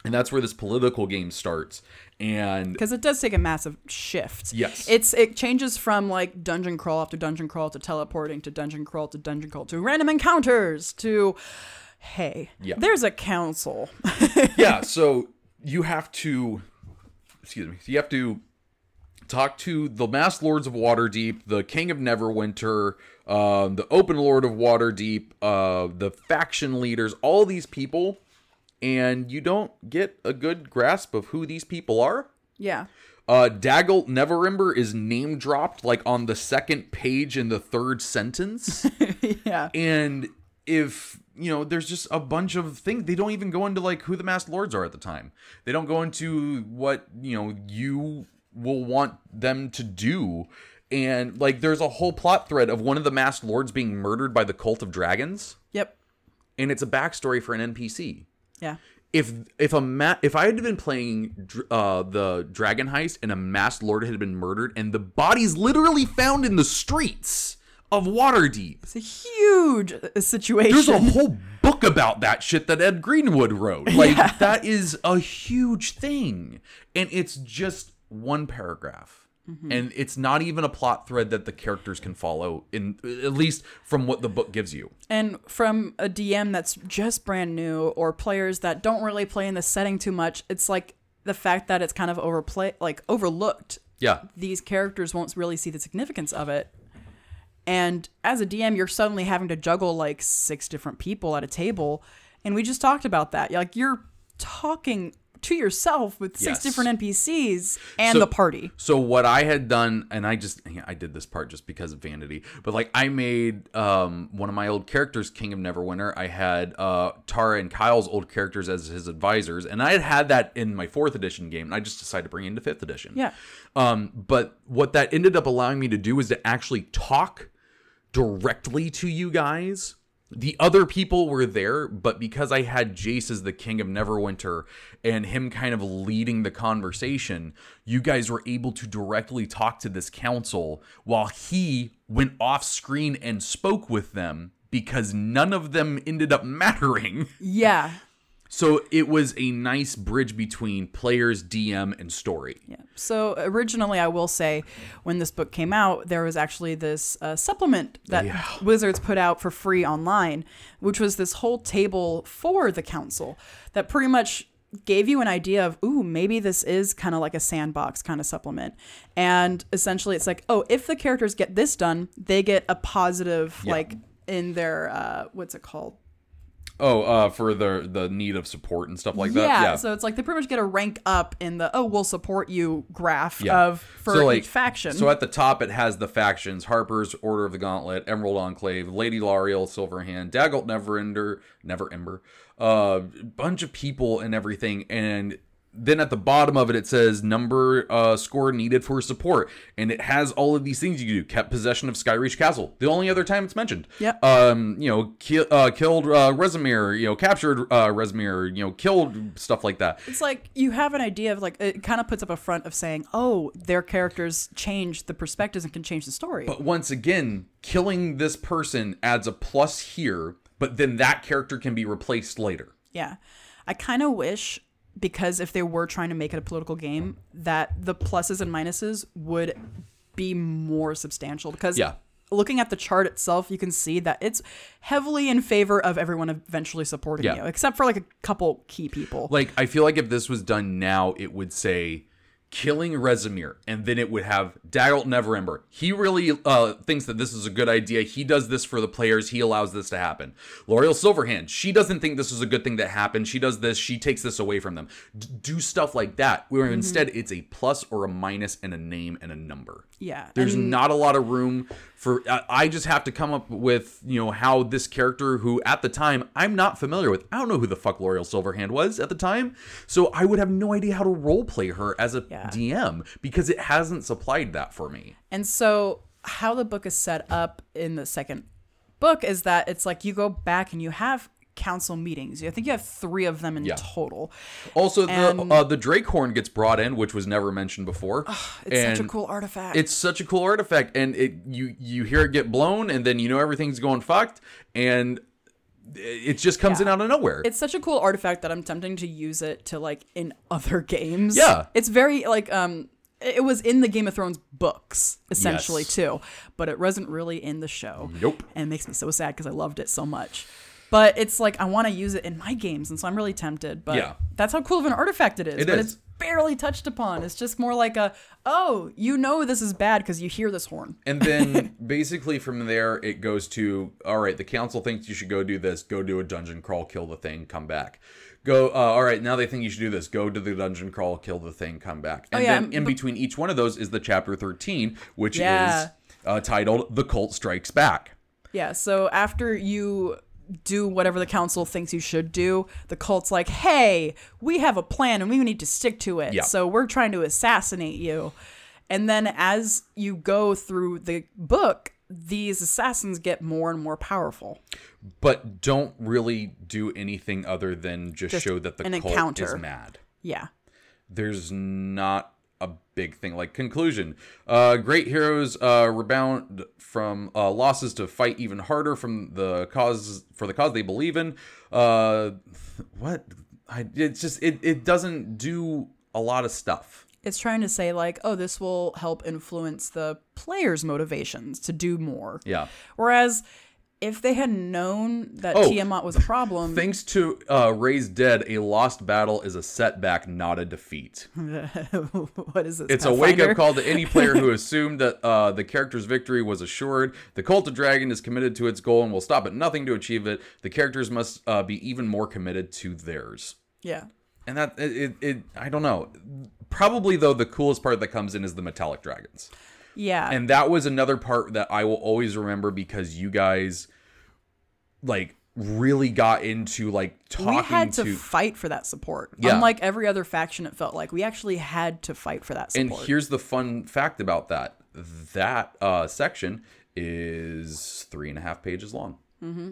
And that's where this political game starts. And because it does take a massive shift. Yes. it's it changes from like dungeon crawl after dungeon crawl to teleporting to dungeon crawl to dungeon crawl to random encounters to hey, Yeah. there's a council. (laughs) yeah, so you have to excuse me. so You have to talk to the mass Lords of Waterdeep, the King of Neverwinter, um, the Open Lord of Waterdeep, uh, the faction leaders, all these people, and you don't get a good grasp of who these people are. Yeah. Uh, Dagult Neverember is name dropped like on the second page in the third sentence. (laughs) Yeah. and if you know there's just a bunch of things they don't even go into like who the masked lords are at the time they don't go into what you know you will want them to do and like there's a whole plot thread of one of the masked lords being murdered by the cult of dragons Yep. and it's a backstory for an npc Yeah. if if a ma- if I had been playing uh, the dragon heist and a masked lord had been murdered and the bodies literally found in the streets of Waterdeep, It's a huge uh, situation. there's a whole book about that shit that Ed Greenwood wrote. (laughs) Like that is a huge thing, and it's just one paragraph. Mm-hmm. And it's not even a plot thread that the characters can follow in at least from what the book gives you. And from a DM that's just brand new or players that don't really play in the setting too much, it's like the fact that it's kind of overplay like overlooked. Yeah. These characters won't really see the significance of it. And as a DM, you're suddenly having to juggle like six different people at a table. And we just talked about that. Like you're talking to yourself with six Yes. different NPCs and So- the party. So what I had done, and I just I did this part just because of vanity, but like I made um, one of my old characters King of Neverwinter. I had uh, Tara and Kyle's old characters as his advisors, and I had had that in my fourth edition game, and I just decided to bring it into fifth edition. Yeah. Um, but what that ended up allowing me to do was to actually talk directly to you guys. The other people were there, but because I had Jace as the king of Neverwinter and him kind of leading the conversation, you guys were able to directly talk to this council while he went off screen and spoke with them because none of them ended up (laughs) mattering. Yeah. So it was a nice bridge between players, DM, and story. Yeah. So originally, I will say, when this book came out, there was actually this uh, supplement that Yeah. Wizards put out for free online, which was this whole table for the council that pretty much gave you an idea of, ooh, maybe this is kind of like a sandbox kind of supplement. And essentially, it's like, oh, if the characters get this done, they get a positive, like in their, uh, what's it called? Oh, uh, for the the need of support and stuff like yeah, that. Yeah. So it's like they pretty much get a rank up in the, oh, we'll support you graph Yeah. of for So, like, each faction. So at the top, it has the factions: Harper's Order of the Gauntlet, Emerald Enclave, Lady Laeral, Silverhand, Dagult Neverember, Never Ember, a uh, bunch of people and everything. And then at the bottom of it, it says number uh, score needed for support, and it has all of these things you can do. Kept possession of Skyreach Castle. The only other time it's mentioned. yeah Um, you know, ki- uh, killed uh, Resimir. You know, captured uh, Resimir. You know, killed stuff like that. It's like you have an idea of like it kind of puts up a front of saying, "Oh, their characters change the perspectives and can change the story." But once again, killing this person adds a plus here, but then that character can be replaced later. yeah, I kind of wish because if they were trying to make it a political game, that the pluses and minuses would be more substantial. Because Yeah. looking at the chart itself, you can see that it's heavily in favor of everyone eventually supporting Yeah. you, except for like a couple key people. Like, I feel like if this was done now, it would say killing Resimir, and then it would have Dagult Neverember. He really uh, thinks that this is a good idea. He does this for the players. He allows this to happen. Laeral Silverhand, she doesn't think this is a good thing that happened. She does this. She takes this away from them. D- do stuff like that, where instead it's a plus or a minus and a name and a number. yeah, There's and- not a lot of room for. I just have to come up with you know how this character, who at the time I'm not familiar with, I don't know who the fuck Laeral Silverhand was at the time, so I would have no idea how to role play her as a Yeah. DM because it hasn't supplied that for me. And so, how the book is set up in the second book is that it's like you go back and you have council meetings. I think you have three of them in Yeah. total. Also, the And- uh, the Drakehorn gets brought in, which was never mentioned before. It's such a cool artifact. It's such a cool artifact, and it you you hear it get blown, and then you know everything's going fucked, and it just comes in out of nowhere. it's such a cool artifact that I'm tempting to use it to like in other games. Yeah. It's very like um it was in the Game of Thrones books essentially Yes. too, but it wasn't really in the show. Nope. And it makes me so sad because I loved it so much. But it's like I want to use it in my games, and so I'm really tempted. But Yeah. that's how cool of an artifact it is. It but is. it's barely touched upon. It's just more like a, oh, you know this is bad because you hear this horn. And then (laughs) basically from there, it goes to all right, the council thinks you should go do this, go do a dungeon crawl, kill the thing, come back. Go, uh, all right, now they think you should do this, go to the dungeon crawl, kill the thing, come back. And Oh, yeah, then in but- between each one of those is the chapter 13, which Yeah. is uh, titled The Cult Strikes Back. Yeah, so after you do whatever the council thinks you should do, the cult's like, hey, we have a plan and we need to stick to it. Yeah. So we're trying to assassinate you. And then as you go through the book, these assassins get more and more powerful. But don't really do anything other than just, Just show that the cult encounter. is mad. Yeah. there's not a big thing. Like conclusion uh great heroes uh rebound from uh losses to fight even harder from the cause for the cause they believe in. Uh what? I it's just it it doesn't do a lot of stuff. It's trying to say, like, oh, this will help influence the player's motivations to do more. yeah. Whereas if they had known that Oh, Tiamat was a problem, thanks to uh raised dead a lost battle is a setback not a defeat (laughs) what is this? It's a wake up call to any player who (laughs) assumed that uh, the character's victory was assured. The Cult of Dragon is committed to its goal and will stop at nothing to achieve it. The characters must uh, be even more committed to theirs. Yeah. And that it, it, it, I don't know. Probably though, the coolest part that comes in is the metallic dragons, Yeah. and that was another part that I will always remember because you guys, like, really got into like talking we had to, to fight for that support. Yeah. Unlike every other faction, it felt like we actually had to fight for that support. And here's the fun fact about that: that uh, section is three and a half pages long. Mm-hmm.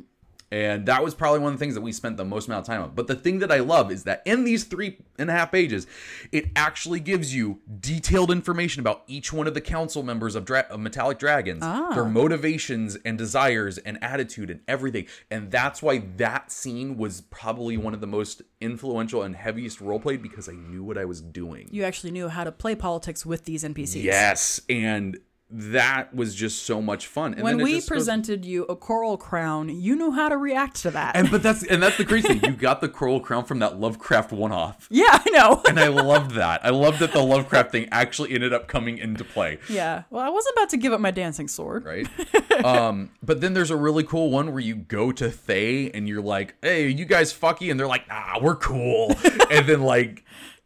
And that was probably one of the things that we spent the most amount of time on. But the thing that I love is that in these three and a half pages, it actually gives you detailed information about each one of the council members of, Dra- of Metallic Dragons, ah. their motivations and desires and attitude and everything. And that's why that scene was probably one of the most influential and heaviest roleplayed because I knew what I was doing. you actually knew how to play politics with these NPCs. Yes, and that was just so much fun. And When we just goes- presented you a coral crown, you knew how to react to that. and but that's and that's the crazy thing. You (laughs) got the coral crown from that Lovecraft one-off, yeah, I know. and I loved that. I loved that the Lovecraft thing actually ended up coming into play. yeah. Well, I wasn't about to give up my dancing sword. Right. um, but then there's a really cool one where you go to Thay and you're like, "Hey, you guys fucky," and they're like, "Ah, we're cool." (laughs) and then like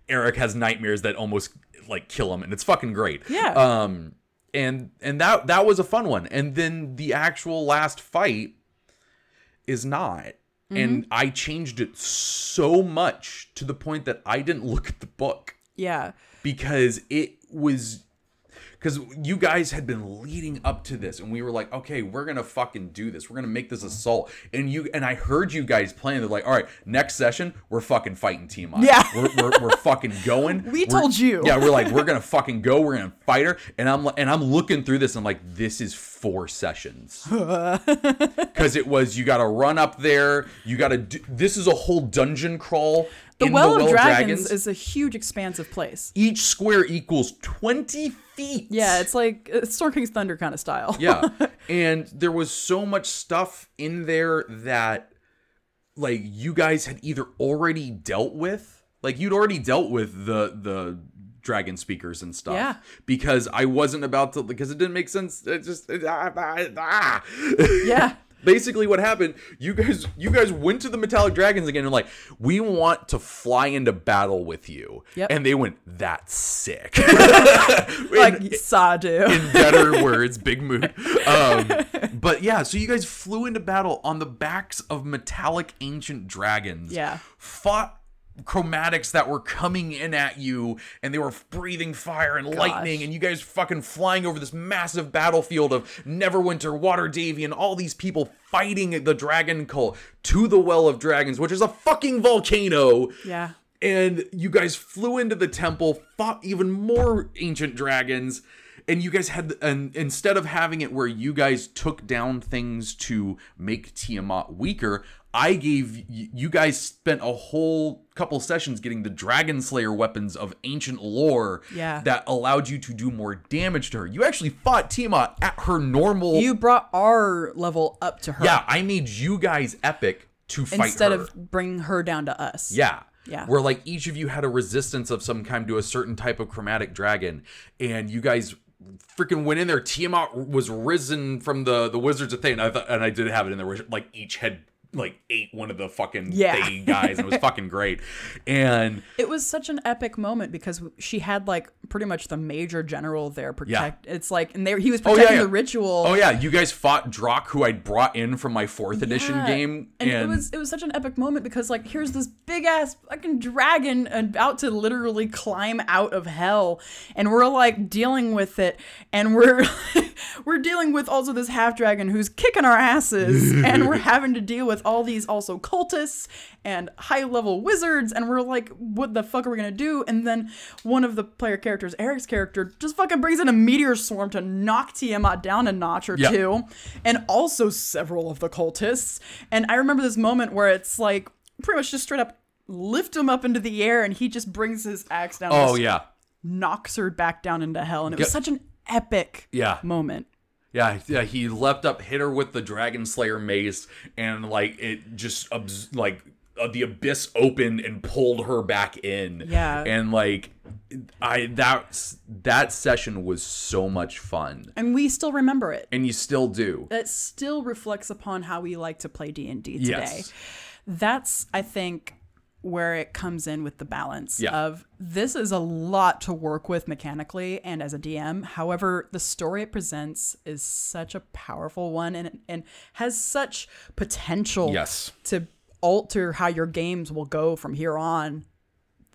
Eric has nightmares that almost like kill him, and it's fucking great. Yeah. Um, and and that that was a fun one. And then the actual last fight is not. And mm-hmm. I changed it so much to the point that I didn't look at the book Yeah. because it was because you guys had been leading up to this and we were like okay we're gonna fucking do this. We're gonna make this assault. And you and i heard you guys playing. They're like all right next session we're fucking fighting Tiamat Yeah. we're, we're, we're fucking going. (laughs) We We're- told you. yeah we're like we're gonna fucking go. We're gonna fight her. And i'm like and i'm looking through this and i'm like this is four sessions. (laughs) Because it was you gotta run up there. You gotta do this is a whole dungeon crawl The Well, the of Dragons, is a huge, expansive place. each square equals 20 feet. Yeah, it's like it's Storm King's Thunder kind of style. yeah. (laughs) And there was so much stuff in there that like you guys had either already dealt with, like you'd already dealt with the the dragon speakers and stuff. Yeah. Because I wasn't about to because it didn't make sense. It just it, ah, ah, ah. yeah. (laughs) basically what happened you guys you guys went to the metallic dragons again and like we want to fly into battle with you Yep. and they went that's sick (laughs) (laughs) Like in, Sadu. in better (laughs) words big mood um, but yeah so you guys flew into battle on the backs of metallic ancient dragons Yeah. fought chromatics that were coming in at you and they were breathing fire and lightning and you guys fucking flying over this massive battlefield of Neverwinter, Waterdeep, and all these people fighting the dragon cult to the Well of Dragons, which is a fucking volcano. yeah. And you guys flew into the temple, fought even more ancient dragons, and you guys had and instead of having it where you guys took down things to make Tiamat weaker, I gave you guys spent a whole couple sessions getting the dragon slayer weapons of ancient lore Yeah. that allowed you to do more damage to her. You actually fought Tiamat at her normal You brought our level up to her Yeah, I made you guys epic to fight instead of bringing her down to us. Yeah. Yeah. Where like each of you had a resistance of some kind to a certain type of chromatic dragon, and you guys freaking went in there. Tiamat was risen from the the wizards of Thay, and I thought, and I did have it in there where like each had like ate one of the fucking Yeah. Guys, and it was fucking great. And It was such an epic moment because she had like pretty much the major general there protect. It's like, and they, he was Oh, yeah, protecting yeah. the ritual. oh yeah, you guys fought Drock, who I'd brought in from my fourth edition Yeah. game, And, it was it was such an epic moment because like here's this big ass fucking dragon about to literally climb out of hell, and we're like dealing with it, and we're (laughs) we're dealing with also this half dragon who's kicking our asses, (laughs) and we're having to deal with all these also cultists and high level wizards, and we're like, what the fuck are we gonna do? And then one of the player characters, Eric's character, just fucking brings in a meteor swarm to knock Tiamat down a notch or Yeah. two and also several of the cultists. And I remember this moment where it's like pretty much just straight up lift him up into the air and he just brings his axe down oh yeah, knocks her back down into hell. And it was Yep. such an epic yeah. moment. Yeah, yeah, he leapt up, hit her with the Dragon Slayer mace, and like it just like uh, the abyss opened and pulled her back in. Yeah. and like I that that session was so much fun, And we still remember it. and you still do. It still reflects upon how we like to play D&D today. Yes. That's I think where it comes in with the balance Yeah. of this is a lot to work with mechanically and as a DM. However, the story it presents is such a powerful one and and has such potential Yes. to alter how your games will go from here on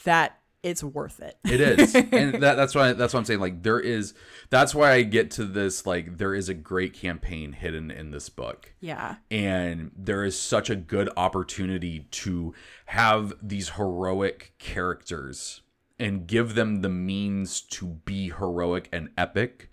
that it's worth it. It is, (laughs) and that, that's why that's what I'm saying. Like there is, that's why I get to this. Like there is a great campaign hidden in this book. yeah. and there is such a good opportunity to have these heroic characters and give them the means to be heroic and epic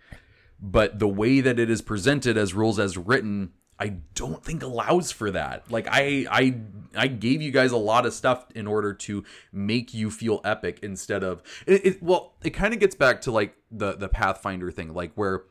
but the way that it is presented as rules as written I don't think allows for that. Like I I I gave you guys a lot of stuff in order to make you feel epic instead of it, it well it kind of gets back to like the the Pathfinder thing like where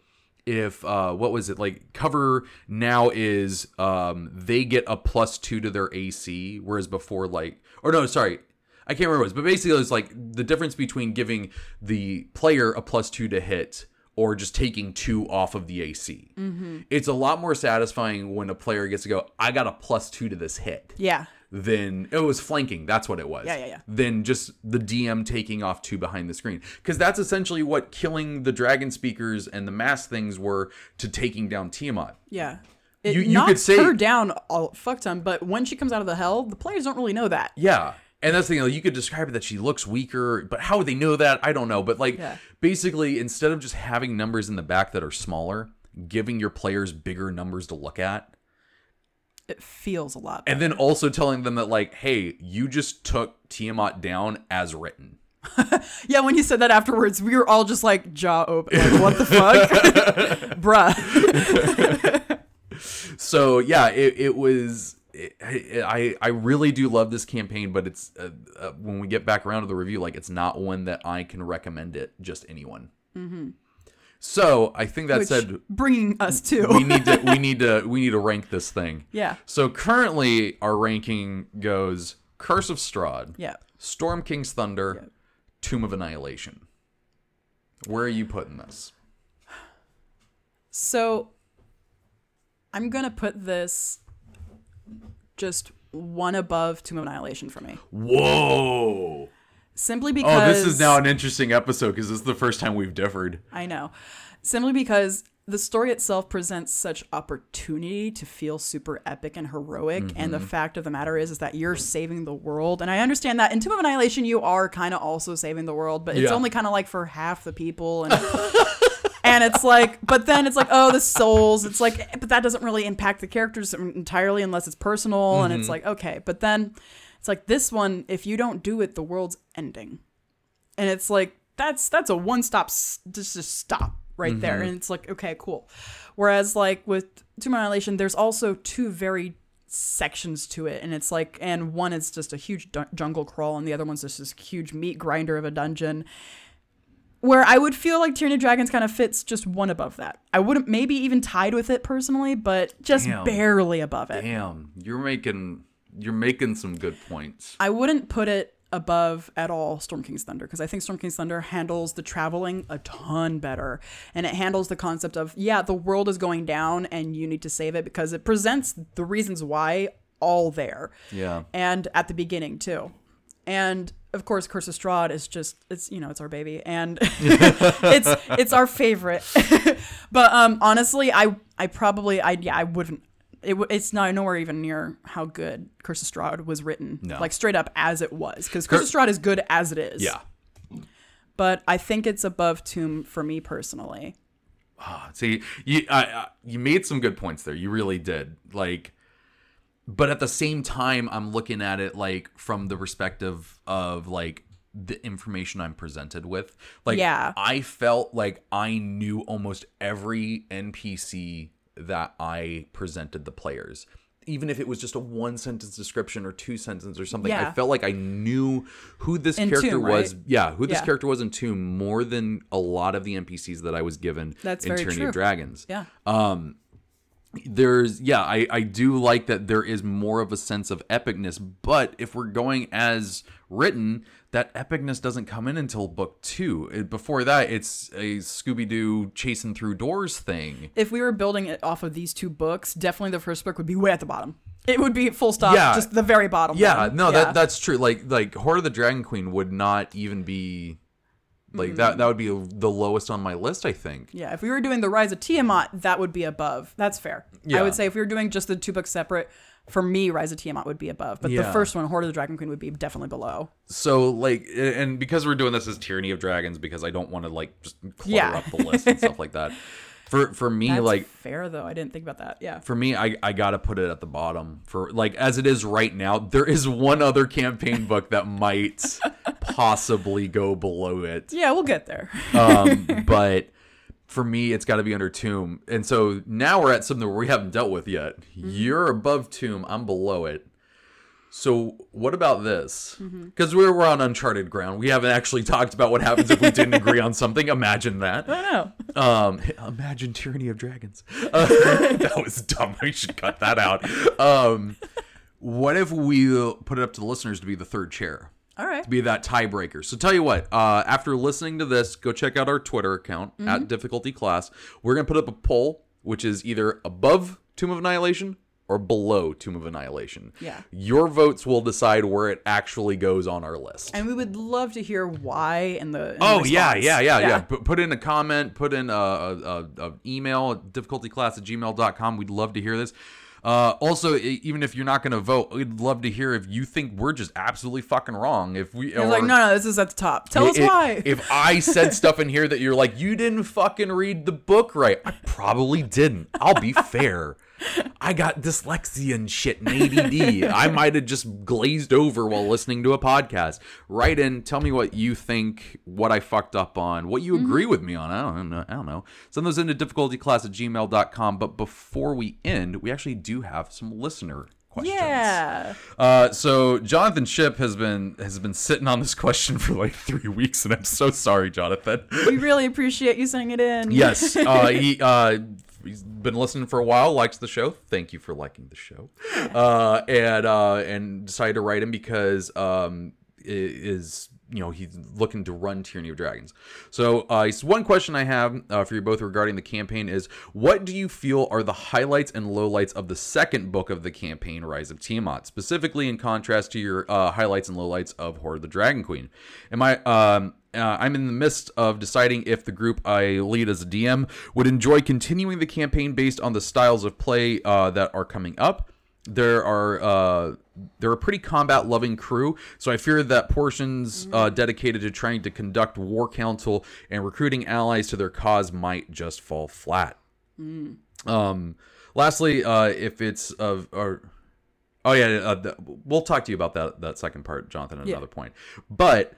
if uh what was it like cover now is um they get a plus 2 to their AC whereas before like or no sorry I can't remember what it was but basically it's like the difference between giving the player a plus 2 to hit or just taking 2 off of the AC. Mm-hmm. It's a lot more satisfying when a player gets to go I got a plus 2 to this hit Yeah. than it was flanking. That's what it was. Yeah, yeah, yeah. Than just the DM taking off two behind the screen. Because that's essentially what killing the dragon speakers and the mass things were to taking down Tiamat. Yeah. It You- you knocks could say- her down a fuck ton, but when she comes out of the hell, the players don't really know that. Yeah. And that's the thing, like, you could describe it that she looks weaker, but how would they know that? I don't know. But like Yeah. basically, instead of just having numbers in the back that are smaller, giving your players bigger numbers to look at, It feels a lot. and then also telling them that, like, hey, you just took Tiamat down as written. (laughs) yeah, when he said that afterwards, we were all just like jaw open. Like, what the fuck? (laughs) Bruh. (laughs) so yeah it, it was it, I, I really do love this campaign but it's uh, uh, when we get back around to the review like it's not one that i can recommend it just anyone so i think that Which, said bringing us to. we need to we need to we need to rank this thing (laughs) yeah. so currently our ranking goes curse of strahd Yeah. storm king's thunder tomb of annihilation where are you putting this So I'm going to put this just one above Tomb of Annihilation for me. whoa Simply because. oh this is now an interesting episode because this is the first time we've differed I know. Simply because the story itself presents such opportunity to feel super epic and heroic. And the mm-hmm. fact of the matter is, is that you're saving the world. And I understand that in Tomb of Annihilation, you are kind of also saving the world, but it's Yeah. only kind of like for half the people. And. (laughs) And it's like, but then it's like, oh, the souls. It's like, but that doesn't really impact the characters entirely unless it's personal. And it's mm-hmm. like, okay. But then it's like this one, if you don't do it, the world's ending and it's like that's that's a one stop just just stop right there mm-hmm. and it's like okay cool whereas like with tomb of annihilation there's also two very sections to it and it's like and one is just a huge dun- jungle crawl and the other one's just this huge meat grinder of a dungeon where I would feel like Tyranny of Dragons kind of fits just one above that. I wouldn't maybe even tied with it personally, but just Damn. barely above it. Damn, you're making you're making some good points. I wouldn't put it above at all Storm King's Thunder because I think Storm King's Thunder handles the traveling a ton better. And it handles the concept of, yeah, the world is going down and you need to save it because it presents the reasons why all there. Yeah. And at the beginning, too. And of course, Curse of Strahd is just it's you know it's our baby and (laughs) it's it's our favorite. (laughs) but um, honestly, I I probably I yeah I wouldn't. It, it's not nowhere even near how good Curse of Strahd was written, No. like straight up as it was, because Curse of Strahd is good as it is. Yeah. but I think it's above Tomb for me personally. See, you you made some good points there. You really did. Like, but at the same time, I'm looking at it like from the perspective of like the information I'm presented with. Like, Yeah. I felt like I knew almost every NPC that I presented the players. Even if it was just a one sentence description or two sentences or something, yeah. I felt like I knew who this In character Tomb, was. right? Yeah, who this Yeah. character was in Tomb more than a lot of the NPCs that I was given That's in very Tyranny true. of Dragons Yeah. Um, there's yeah I, I do like that there is more of a sense of epicness but if we're going as written that epicness doesn't come in until book two It- before that it's a scooby-doo chasing through doors thing if we were building it off of these two books, definitely the first book would be way at the bottom. It would be full stop, Yeah. just the very bottom. yeah one. no Yeah. that that's true like like hoard of the dragon queen would not even be like mm-hmm. that that would be the lowest on my list i think Yeah, if we were doing the Rise of Tiamat, that would be above. That's fair. Yeah. I would say if we were doing just the two books separate, for me, Rise of Tiamat would be above. But the first one, Hoard of the Dragon Queen, would be definitely below. so like and because we're doing this as tyranny of dragons because i don't want to like just clutter Yeah. up the list and stuff like that (laughs) for for me That's like fair though. I didn't think about that. Yeah. for me I, I gotta put it at the bottom for like as it is right now there is one other campaign book that (laughs) might possibly go below it Yeah, we'll get there. um, (laughs) but for me it's got to be under tomb and so now we're at something we haven't dealt with yet you're above tomb i'm below it so what about this because we're, we're on uncharted ground we haven't actually talked about what happens if we didn't agree on something imagine that I know. um, (laughs) imagine Tyranny of Dragons. Uh, (laughs) that was dumb. We should cut that out. Um, what if we put it up to the listeners to be the third chair, All right. to be that tiebreaker? So tell you what. Uh, after listening to this, go check out our Twitter account Mm-hmm. at Difficulty Class. We're gonna put up a poll, which is either above Tomb of Annihilation or below Tomb of Annihilation. Yeah. Your votes will decide where it actually goes on our list. And we would love to hear why in the. in the Oh yeah, yeah, yeah, yeah. Put, put in a comment, put in a, a, a, email, difficultyclass at gmail.com. We'd love to hear this. Uh, also, even if you're not going to vote, we'd love to hear if you think we're just absolutely fucking wrong. If we, It's like, no, no, this is at the top. Tell us i- why. If I said (laughs) stuff in here that you're like, you didn't fucking read the book right, I probably didn't. I'll be (laughs) fair. I got dyslexia and shit and ADD. I might have just glazed over while listening to a podcast. Write in, tell me what you think, what I fucked up on, what you agree with me on. I don't know. I don't know. Send those into difficultyclass at gmail.com. But before we end, we actually do have some listener questions. yeah. Uh, so Jonathan Ship has been has been sitting on this question for like three weeks, and I'm so sorry, Jonathan. We really appreciate you sending it in. yes, (laughs) uh, he uh, he's been listening for a while, likes the show. Thank you for liking the show, uh, and uh, and decided to write him because um, is you know he's looking to run Tyranny of Dragons. So uh, one question I have uh, for you both regarding the campaign is what do you feel are the highlights and lowlights of the second book of the campaign, Rise of Tiamat, specifically in contrast to your uh, highlights and lowlights of Hoard of the Dragon Queen? Am I um, uh, I'm in the midst of deciding if the group I lead as a DM would enjoy continuing the campaign based on the styles of play uh, that are coming up. There are uh, they're a pretty combat loving crew, so I fear that portions uh, dedicated to trying to conduct war council and recruiting allies to their cause might just fall flat. Um, lastly, uh, if it's of or oh yeah, uh, th- we'll talk to you about that that second part, Jonathan, at Yeah. another point. But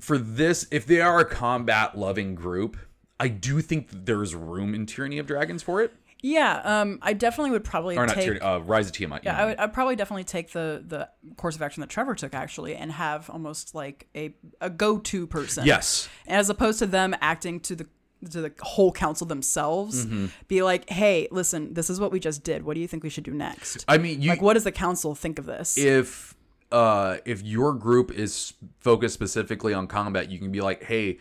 for this, if they are a combat loving group, I do think there's room in Tyranny of Dragons for it. Yeah. Um, I definitely would probably Or not take. Tyranny, uh, Rise of Tiamat. Yeah. I would I'd probably definitely take the the course of action that Trevor took actually and have almost like a a go to person. Yes. As opposed to them acting to the to the whole council themselves. Mm-hmm. Be like, hey, listen, this is what we just did. What do you think we should do next? I mean, you like, what does the council think of this? if uh, if your group is focused specifically on combat, you can be like, hey,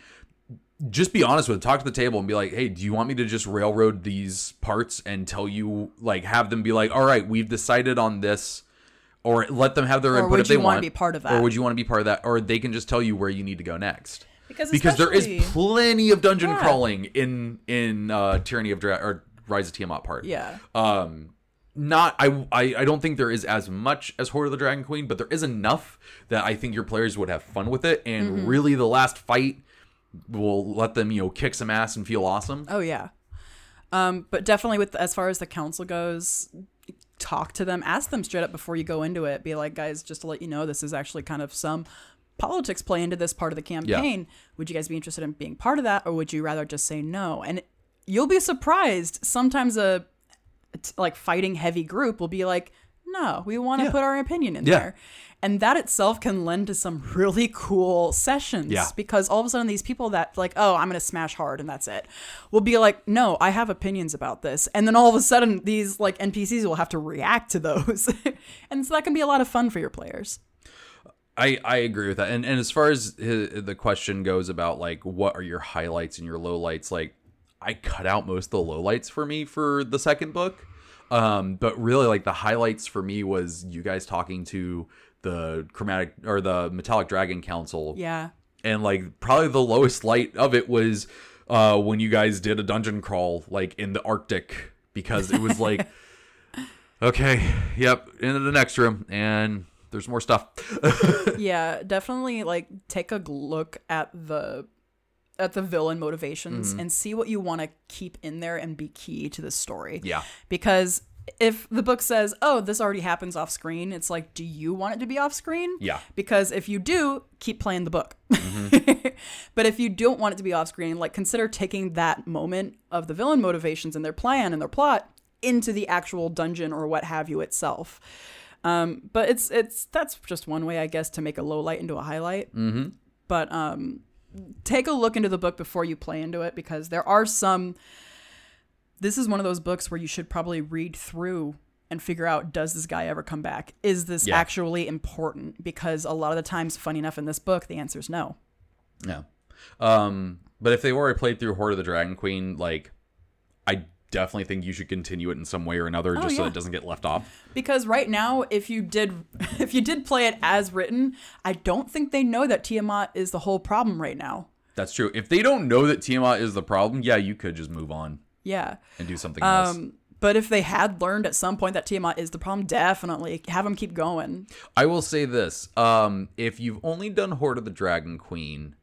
just be honest with it. Talk to the table and be like, hey, do you want me to just railroad these parts and tell you, like, have them be like, all right, we've decided on this, or let them have their Or input would if they wanna be part of that? Or would you want to be part of that? Or they can just tell you where you need to go next. Because Because there is plenty of dungeon Yeah. crawling in in uh, Tyranny of Dra- or Rise of Tiamat part. Yeah. Um, not I, I I don't think there is as much as Hoard of the Dragon Queen, but there is enough that I think your players would have fun with it. And Mm-hmm. really, the last fight will let them you know kick some ass and feel awesome. Oh yeah. Um, but definitely with as far as the council goes, talk to them, ask them straight up before you go into it. Be like, guys, just to let you know, this is actually kind of some politics play into this part of the campaign. Would you guys be interested in being part of that, or would you rather just say no? And you'll be surprised. Sometimes a like fighting heavy group will be like, no, we want to Yeah. put our opinion in Yeah. there. And that itself can lend to some really cool sessions Yeah. because all of a sudden these people that like, oh, I'm gonna smash hard and that's it, will be like, no, I have opinions about this, and then all of a sudden these like NPCs will have to react to those, (laughs) and so that can be a lot of fun for your players. I, I agree with that. And and as far as hi- the question goes about like what are your highlights and your lowlights, like I cut out most of the lowlights for me for the second book. Um, but really like the highlights for me was you guys talking to the chromatic or the metallic dragon council. Yeah, And like probably the lowest light of it was uh when you guys did a dungeon crawl like in the Arctic because it was (laughs) like okay, yep, into the next room and there's more stuff. (laughs) yeah, definitely like take a look at the at the villain motivations Mm-hmm. and see what you want to keep in there and be key to the story. Yeah. Because if the book says, "Oh, this already happens off screen," it's like, do you want it to be off screen? Yeah. Because if you do, keep playing the book. Mm-hmm. (laughs) but if you don't want it to be off screen, like consider taking that moment of the villain motivations and their plan and their plot into the actual dungeon or what have you itself. Um, but it's it's that's just one way, I guess, to make a low light into a highlight. Mm-hmm. But um, take a look into the book before you play into it because there are some. This is one of those books where you should probably read through and figure out does this guy ever come back? Is this Yeah. actually important? Because a lot of the times, funny enough, in this book, the answer is no. Yeah. Um, but if they already played through Hoard of the Dragon Queen, like, I definitely think you should continue it in some way or another, just so Oh, it doesn't get left off. Because right now, if you did, (laughs) if you did play it as written, I don't think they know that Tiamat is the whole problem right now. That's true. If they don't know that Tiamat is the problem, yeah, you could just move on Yeah. and do something else. Um, but if they had learned at some point that Tiamat is the problem, definitely have them keep going. I will say this: um, if you've only done Hoard of the Dragon Queen,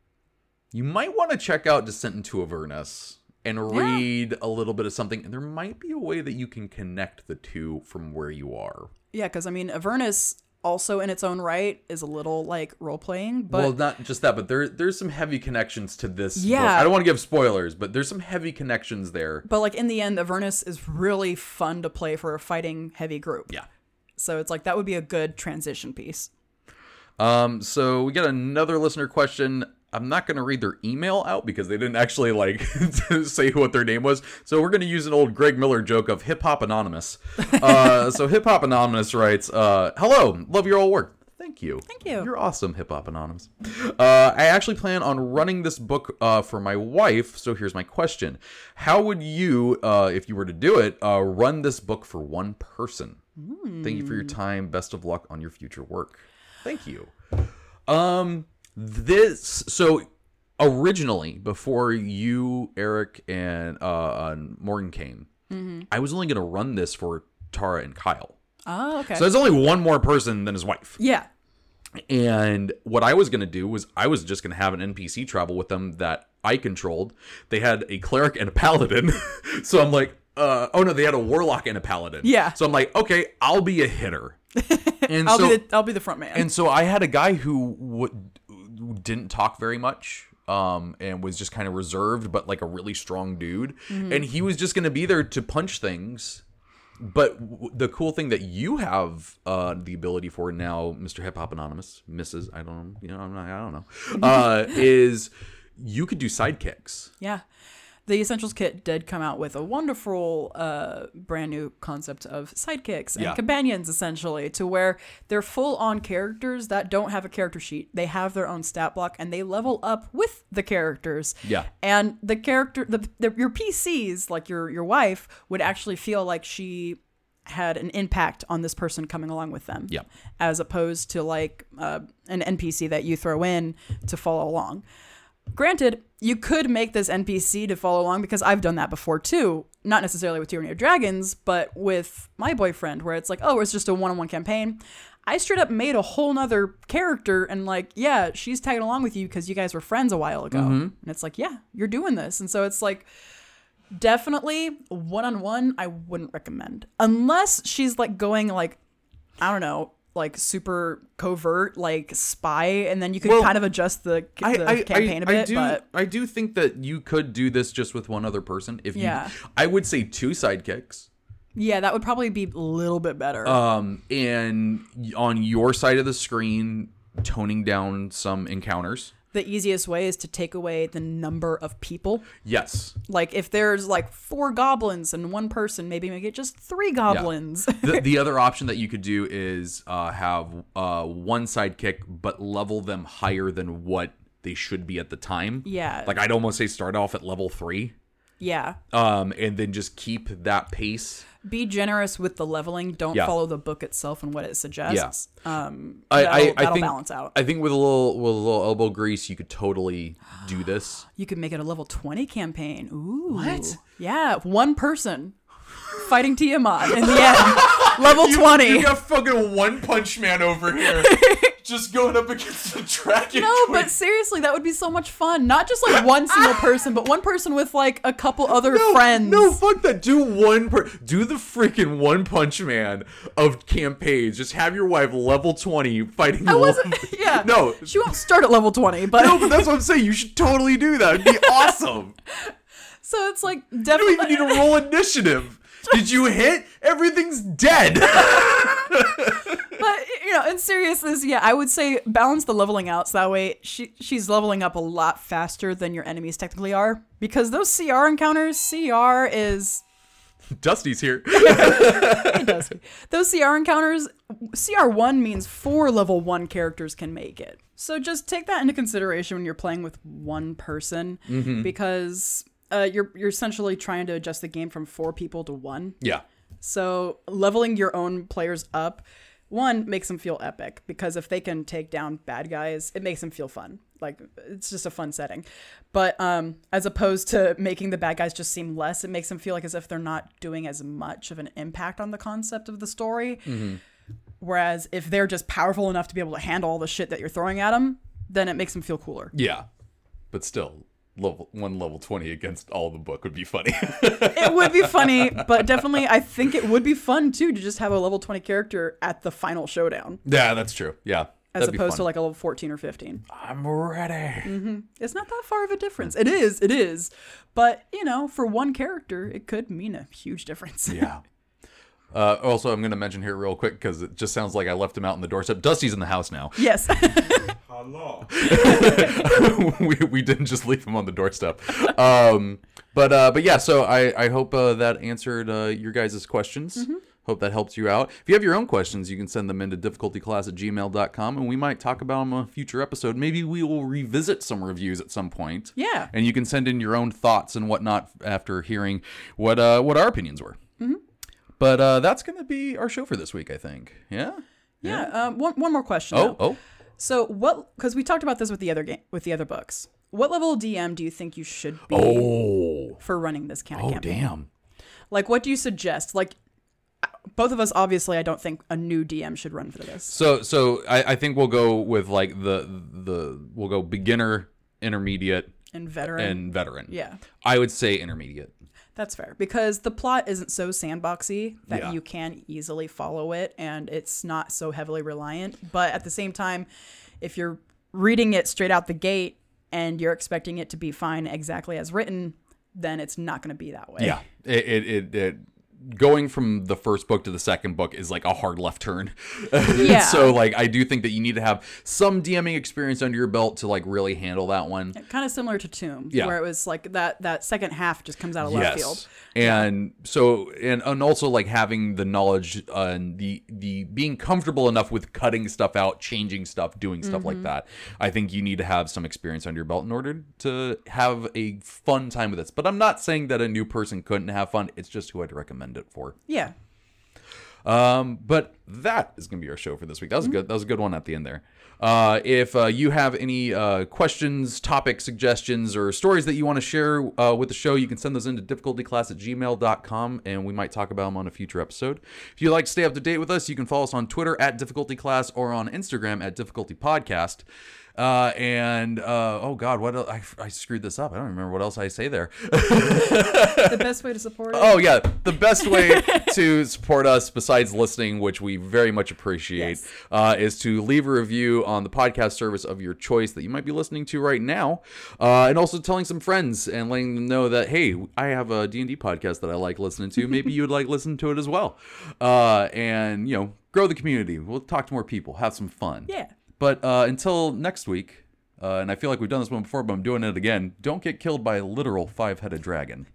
you might want to check out Descent into Avernus and read a little bit of something. And there might be a way that you can connect the two from where you are. Yeah, because I mean, Avernus also in its own right is a little like role playing, but well, not just that, but there there's some heavy connections to this. book. Yeah. I don't want to give spoilers, but there's some heavy connections there. but like in the end, Avernus is really fun to play for a fighting heavy group. Yeah. So it's like that would be a good transition piece. Um. So we got another listener question. I'm not going to read their email out because they didn't actually like (laughs) say what their name was. So we're going to use an old Greg Miller joke of Hip Hop Anonymous. (laughs) Uh, so Hip Hop Anonymous writes, uh, "Hello, love your old work." Thank you. Thank you. You're awesome, Hip Hop Anonymous. Uh, I actually plan on running this book uh, for my wife. So here's my question: How would you, uh, if you were to do it, uh, run this book for one person? Thank you for your time. Best of luck on your future work. Thank you. Um, this so originally before you, Eric, and uh, and Morgan came, I was only going to run this for Tara and Kyle. Oh, okay. So there's only one more person than his wife. yeah. And what I was going to do was I was just going to have an NPC travel with them that I controlled. They had a cleric and a paladin. (laughs) so I'm like, uh, oh no, they had a warlock and a paladin. Yeah. So I'm like, okay, I'll be a hitter. (laughs) And I'll so be the I'll be the front man. and so I had a guy who w- didn't talk very much um, and was just kind of reserved, but like a really strong dude. And he was just going to be there to punch things. But w- the cool thing that you have uh, the ability for now, Mr. Hip Hop Anonymous, Mrs. I don't know, you know, I'm not, I don't know, (laughs) uh, is you could do sidekicks. Yeah. The Essentials kit did come out with a wonderful, uh, brand new concept of sidekicks and Yeah. companions, essentially, to where they're full on characters that don't have a character sheet. They have their own stat block and they level up with the characters. Yeah. And the character, the, the your PCs, like your your wife, would actually feel like she had an impact on this person coming along with them. Yeah. As opposed to like uh, an NPC that you throw in to follow along. Granted, you could make this NPC to follow along because I've done that before too. Not necessarily with Tyranny of Dragons, but with my boyfriend, where it's like, oh, it's just a one on one campaign. I straight up made a whole nother character and like, yeah, she's tagging along with you because you guys were friends a while ago. Mm-hmm. And it's like, yeah, you're doing this. And so it's like, definitely one on one, I wouldn't recommend. Unless she's like going like, I don't know, like super covert, like spy, and then you could Well, kind of adjust the, the campaign a bit. do, but I do think that you could do this just with one other person. If Yeah. you, I would say two sidekicks. yeah, that would probably be a little bit better. Um, and on your side of the screen, toning down some encounters. The easiest way is to take away the number of people. Yes. Like if there's like four goblins and one person, maybe make it just three goblins. the, the (laughs) other option that you could do is uh, have uh, one sidekick, but level them higher than what they should be at the time. Yeah. Like I'd almost say start off at level three, yeah. um, and then just keep that pace. Be generous with the leveling. Don't Yeah. follow the book itself and what it suggests. Um, I, that'll, I, I think balance out. I think with a little with a little elbow grease, you could totally do (gasps) this. You could make it a level 20 campaign. Ooh. What? Yeah, one person fighting Tiamat in the end. (laughs) level 20. You got fucking one punch man over here, (laughs) just going up against the dragon. no, but seriously, that would be so much fun. Not just like one single person, but one person with like a couple other no, friends. No, fuck that. Do one per do the freaking one punch man of campaigns. Just have your wife level twenty fighting. I wasn't. wolf- (laughs) Yeah. No. She won't start at level 20, but. No, but that's what I'm saying. You should totally do that. It'd be (laughs) awesome. so it's like definitely. You don't even need to roll initiative. Did you hit? Everything's dead. (laughs) But you know, in seriousness, yeah, I would say balance the leveling out so that way she she's leveling up a lot faster than your enemies technically are. Because those CR encounters, CR is Dusty's here. (laughs) it does. Those CR encounters, CR one means four level one characters can make it. So just take that into consideration when you're playing with one person, because uh, you're you're essentially trying to adjust the game from four people to one. Yeah. So leveling your own players up, one makes them feel epic because if they can take down bad guys, it makes them feel fun. Like it's just a fun setting. But um, as opposed to making the bad guys just seem less, it makes them feel like as if they're not doing as much of an impact on the concept of the story. Whereas if they're just powerful enough to be able to handle all the shit that you're throwing at them, then it makes them feel cooler. Yeah. But still, level one level twenty against all the book would be funny. (laughs) it would be funny, but definitely I think it would be fun too to just have a level 20 character at the final showdown. yeah, that's true. Yeah. as opposed to like a level 14 or 15. I'm ready. It's not that far of a difference. It is, it is. But, you know, for one character, it could mean a huge difference. Yeah. (laughs) Uh, also, I'm going to mention here real quick because it just sounds like I left him out on the doorstep. Dusty's in the house now. yes. (laughs) Hello. (laughs) we, we didn't just leave him on the doorstep. Um, but uh, but yeah, so I I hope uh, that answered uh, your guys' questions. Hope that helps you out. If you have your own questions, you can send them into difficultyclass at gmail.com and we might talk about them on a future episode. Maybe we will revisit some reviews at some point. Yeah. And you can send in your own thoughts and whatnot after hearing what uh, what our opinions were. Mm-hmm. But uh, that's going to be our show for this week, I think. Yeah? yeah. Um, one, one more question. Oh, though. oh. So what, because we talked about this with the other game, with the other books. What level DM do you think you should be Oh. for running this kind of Oh, campaign? damn. Like, what do you suggest? Like, both of us, obviously, I don't think a new DM should run for this. So so I, I think we'll go with like the the we'll go beginner, intermediate, And veteran. and veteran. yeah. I would say intermediate. That's fair because the plot isn't so sandboxy that Yeah. you can easily follow it and it's not so heavily reliant. But at the same time, if you're reading it straight out the gate and you're expecting it to be fine exactly as written, then it's not going to be that way. Yeah. It it, it, it going from the first book to the second book is like a hard left turn. (laughs) Yeah. so like I do think that you need to have some DMing experience under your belt to like really handle that one. Kind of similar to Tomb, Yeah. where it was like that that second half just comes out of left field. And so and and also like having the knowledge uh, and the the being comfortable enough with cutting stuff out, changing stuff, doing stuff Mm-hmm. like that. I think you need to have some experience under your belt in order to have a fun time with this. But I'm not saying that a new person couldn't have fun. It's just who I'd recommend it for. Yeah. Um, but that is going to be our show for this week. That was good. That was a good one at the end there. Uh, if uh, you have any uh, questions, topic suggestions, or stories that you want to share uh, with the show, you can send those into difficultyclass at gmail.com and we might talk about them on a future episode. If you'd like to stay up to date with us, you can follow us on Twitter at difficultyclass or on Instagram at difficultypodcast. Uh, and uh, oh god, what el- I, I screwed this up. I don't remember what else I say there. (laughs) The best way to support it. Oh yeah, the best way (laughs) to support us, besides listening, which we very much appreciate, Yes. uh, is to leave a review on the podcast service of your choice that you might be listening to right now, uh, and also telling some friends and letting them know that hey, I have a D and D podcast that I like listening to. Maybe you'd like listen to it as well, uh, and you know, grow the community. We'll talk to more people, have some fun. Yeah. But uh, until next week. Uh, and I feel like we've done this one before, but I'm doing it again. Don't get killed by a literal five-headed dragon.